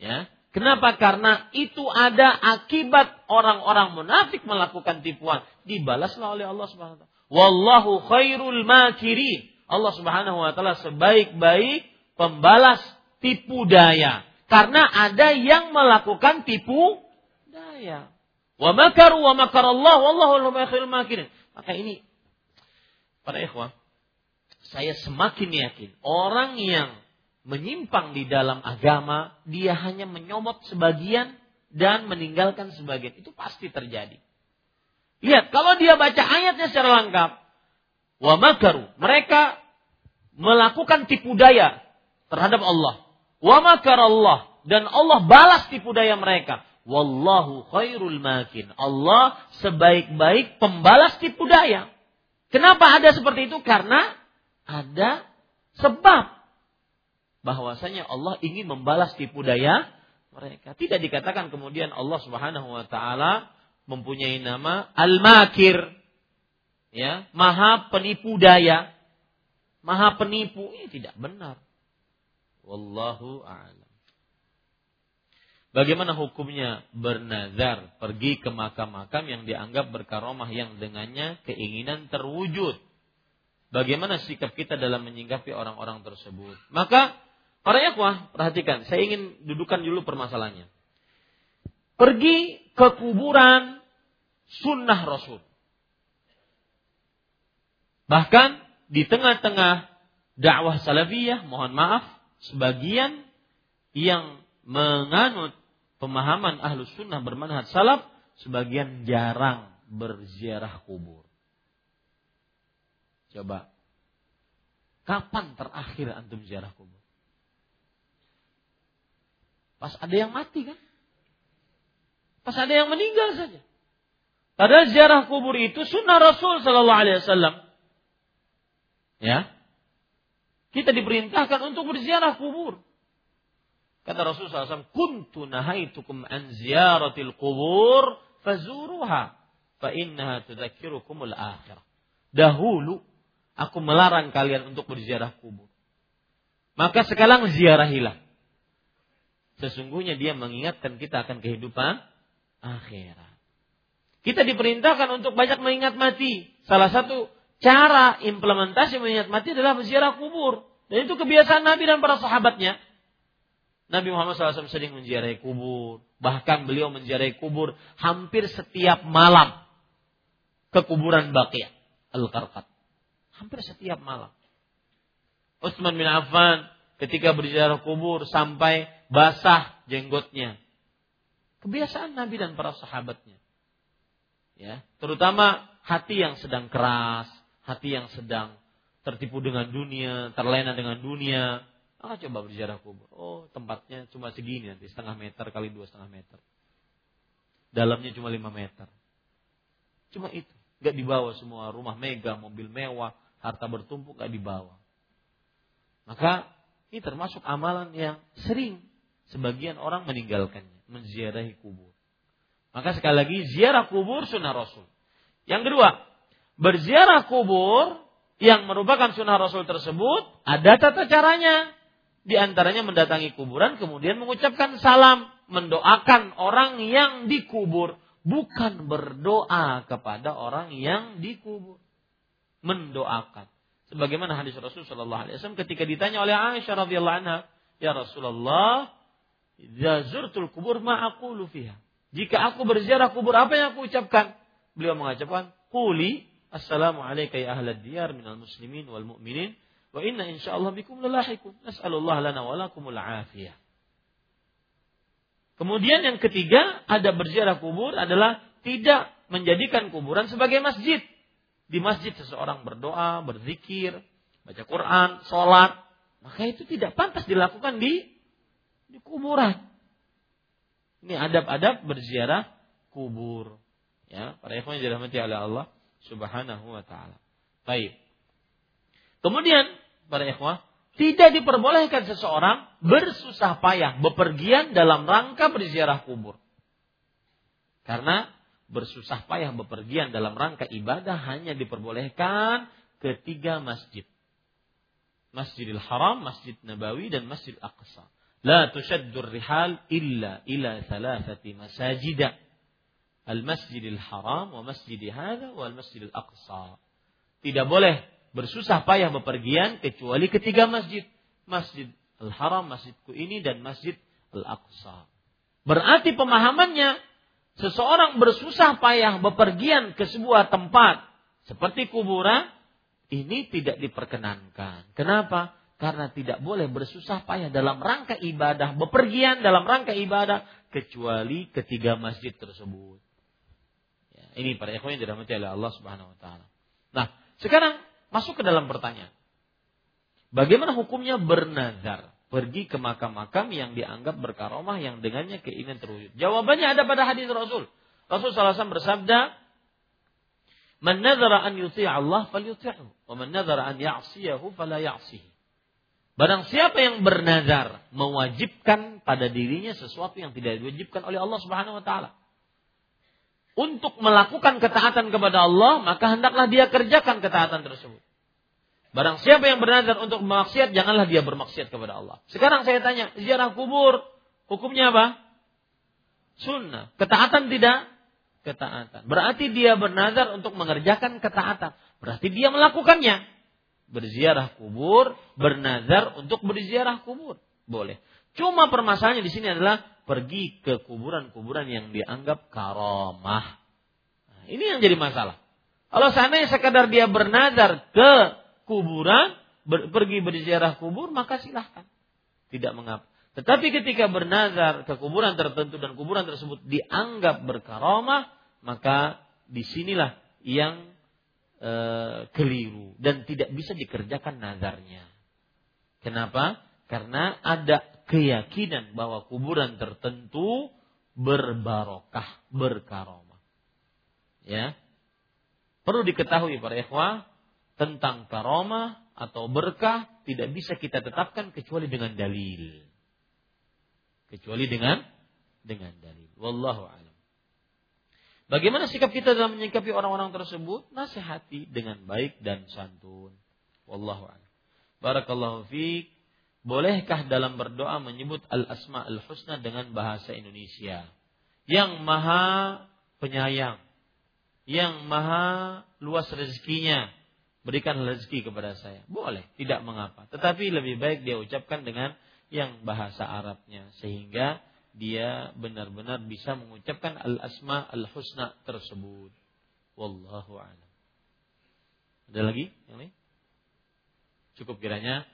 Ya, Kenapa? Karena itu ada akibat orang-orang munafik melakukan tipuan. Dibalaslah oleh Allah Subhanahu wa taala. Wallahu khairul makirin. Allah Subhanahu wa taala sebaik-baik pembalas tipu daya. Karena ada yang melakukan tipu daya. Wa makaru wa makar Allah wallahu. Maka ini Para ikhwah, saya semakin yakin orang yang menyimpang di dalam agama, dia hanya menyomot sebagian dan meninggalkan sebagian. Itu pasti terjadi. Lihat, kalau dia baca ayatnya secara lengkap, wa makaru, mereka melakukan tipu daya terhadap Allah. Wa makar Allah dan Allah balas tipu daya mereka. Wallahu khairul makin. Allah sebaik-baik pembalas tipu daya. Kenapa ada seperti itu? Karena ada sebab bahwasanya Allah ingin membalas tipu daya mereka. Tidak dikatakan kemudian Allah Subhanahu wa taala mempunyai nama Al-Makir. Ya, Maha penipu daya. Maha penipu ini tidak benar. Wallahu a'lam. Bagaimana hukumnya bernazar pergi ke makam-makam yang dianggap berkaromah yang dengannya keinginan terwujud? Bagaimana sikap kita dalam menyinggapi orang-orang tersebut? Maka para yakwah, perhatikan, saya ingin dudukan dulu permasalahannya. Pergi ke kuburan sunnah Rasul. Bahkan di tengah-tengah dakwah salafiyah, mohon maaf, sebagian yang menganut pemahaman ahlus sunnah bermanhaj salaf sebagian jarang berziarah kubur. Coba, kapan terakhir antum ziarah kubur? Pas ada yang mati kan? Pas ada yang meninggal saja. Padahal ziarah kubur itu sunnah Rasul Sallallahu Alaihi Wasallam. Ya, kita diperintahkan untuk berziarah kubur. Kata Rasulullah SAW, Kuntu nahaitukum an ziyaratil kubur fazuruha. Fa innaha tudzakirukumul akhirah. Dahulu, aku melarang kalian untuk berziarah kubur. Maka sekarang ziarahilah. Sesungguhnya dia mengingatkan kita akan kehidupan akhirat. Kita diperintahkan untuk banyak mengingat mati. Salah satu cara implementasi mengingat mati adalah berziarah kubur. Dan itu kebiasaan Nabi dan para sahabatnya. Nabi Muhammad SAW sering menziarahi kubur. Bahkan beliau menziarahi kubur hampir setiap malam. Ke kuburan Baqiyah Al-Qarqat. Hampir setiap malam. Utsman bin Affan ketika berziarah kubur sampai basah jenggotnya. Kebiasaan Nabi dan para sahabatnya. Ya, terutama hati yang sedang keras, hati yang sedang tertipu dengan dunia, terlena dengan dunia, maka coba berziarah kubur. Oh, tempatnya cuma segini nanti, setengah meter kali dua setengah meter. Dalamnya cuma lima meter. Cuma itu. Gak dibawa semua rumah mega, mobil mewah, harta bertumpuk gak dibawa. Maka ini termasuk amalan yang sering sebagian orang meninggalkannya, menziarahi kubur. Maka sekali lagi ziarah kubur sunnah Rasul. Yang kedua, berziarah kubur yang merupakan sunnah Rasul tersebut ada tata caranya. Di antaranya mendatangi kuburan kemudian mengucapkan salam, mendoakan orang yang dikubur, bukan berdoa kepada orang yang dikubur. Mendoakan. Sebagaimana hadis Rasul Shallallahu Alaihi Wasallam ketika ditanya oleh Aisyah radhiyallahu anha, ya Rasulullah, zurtul kubur ma'akulu fiha. Jika aku berziarah kubur, apa yang aku ucapkan? Beliau mengucapkan, Quli assalamu alayka ya ahlad diyar minal muslimin wal mu'minin Wa inna insyaallah bikum lalahikum. Nas'alullah lana wa lakumul afiyah. Kemudian yang ketiga, ada berziarah kubur adalah tidak menjadikan kuburan sebagai masjid. Di masjid seseorang berdoa, berzikir, baca Quran, sholat. Maka itu tidak pantas dilakukan di, di kuburan. Ini adab-adab berziarah kubur. Ya, para ikhwan dirahmati oleh Allah Subhanahu wa taala. Baik. Kemudian para ikhwah, tidak diperbolehkan seseorang bersusah payah bepergian dalam rangka berziarah kubur. Karena bersusah payah bepergian dalam rangka ibadah hanya diperbolehkan ketiga masjid. Masjidil Haram, Masjid Nabawi dan Masjid Aqsa. La tushaddur rihal illa ila thalathati masajida. Al-Masjidil Haram wa Masjid hadha wal Masjidil Aqsa. Tidak boleh bersusah payah bepergian kecuali ketiga masjid. Masjid Al-Haram, masjidku ini dan Masjid Al-Aqsa. Berarti pemahamannya seseorang bersusah payah bepergian ke sebuah tempat seperti kuburan Ini tidak diperkenankan. Kenapa? Karena tidak boleh bersusah payah dalam rangka ibadah, bepergian dalam rangka ibadah kecuali ketiga masjid tersebut. Ini para ikhwan yang dirahmati oleh Allah Subhanahu wa taala. Nah, sekarang masuk ke dalam pertanyaan. Bagaimana hukumnya bernazar? Pergi ke makam-makam yang dianggap berkaromah yang dengannya keinginan terwujud. Jawabannya ada pada hadis Rasul. Rasul SAW bersabda, Man nazara an yuti' Allah falyuti'hu. Wa man nazara an ya'siyahu fala ya'sihi. Barang siapa yang bernazar mewajibkan pada dirinya sesuatu yang tidak diwajibkan oleh Allah Subhanahu wa taala. Untuk melakukan ketaatan kepada Allah, maka hendaklah dia kerjakan ketaatan tersebut. Barang siapa yang bernazar untuk bermaksiat, janganlah dia bermaksiat kepada Allah. Sekarang saya tanya, ziarah kubur, hukumnya apa? Sunnah. Ketaatan tidak? Ketaatan. Berarti dia bernazar untuk mengerjakan ketaatan. Berarti dia melakukannya berziarah kubur, bernazar untuk berziarah kubur. Boleh. Cuma permasalahannya di sini adalah pergi ke kuburan-kuburan yang dianggap karomah. Nah, ini yang jadi masalah. Kalau seandainya sekadar dia bernazar ke kuburan, ber, pergi berziarah kubur, maka silahkan. Tidak mengapa. Tetapi ketika bernazar ke kuburan tertentu dan kuburan tersebut dianggap berkaromah, maka di sinilah yang e, keliru dan tidak bisa dikerjakan nazarnya. Kenapa? Karena ada keyakinan bahwa kuburan tertentu berbarokah, berkaromah. Ya. Perlu diketahui para ikhwah tentang karomah atau berkah tidak bisa kita tetapkan kecuali dengan dalil. Kecuali dengan dengan dalil. Wallahu a'lam. Bagaimana sikap kita dalam menyikapi orang-orang tersebut? Nasihati dengan baik dan santun. Wallahu a'lam. Barakallahu fiik. Bolehkah dalam berdoa menyebut al-asma al-husna dengan bahasa Indonesia? Yang maha penyayang. Yang maha luas rezekinya. Berikan rezeki kepada saya. Boleh, tidak mengapa. Tetapi lebih baik dia ucapkan dengan yang bahasa Arabnya. Sehingga dia benar-benar bisa mengucapkan al-asma al-husna tersebut. Wallahu a'lam. Ada lagi yang lain? Cukup kiranya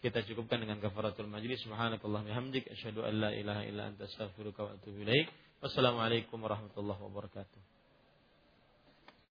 kita cukupkan dengan kafaratul majlis. Subhanakallah bihamdik asyhadu an la ilaha illa anta astaghfiruka wa atubu ilaik. Wassalamualaikum warahmatullahi wabarakatuh.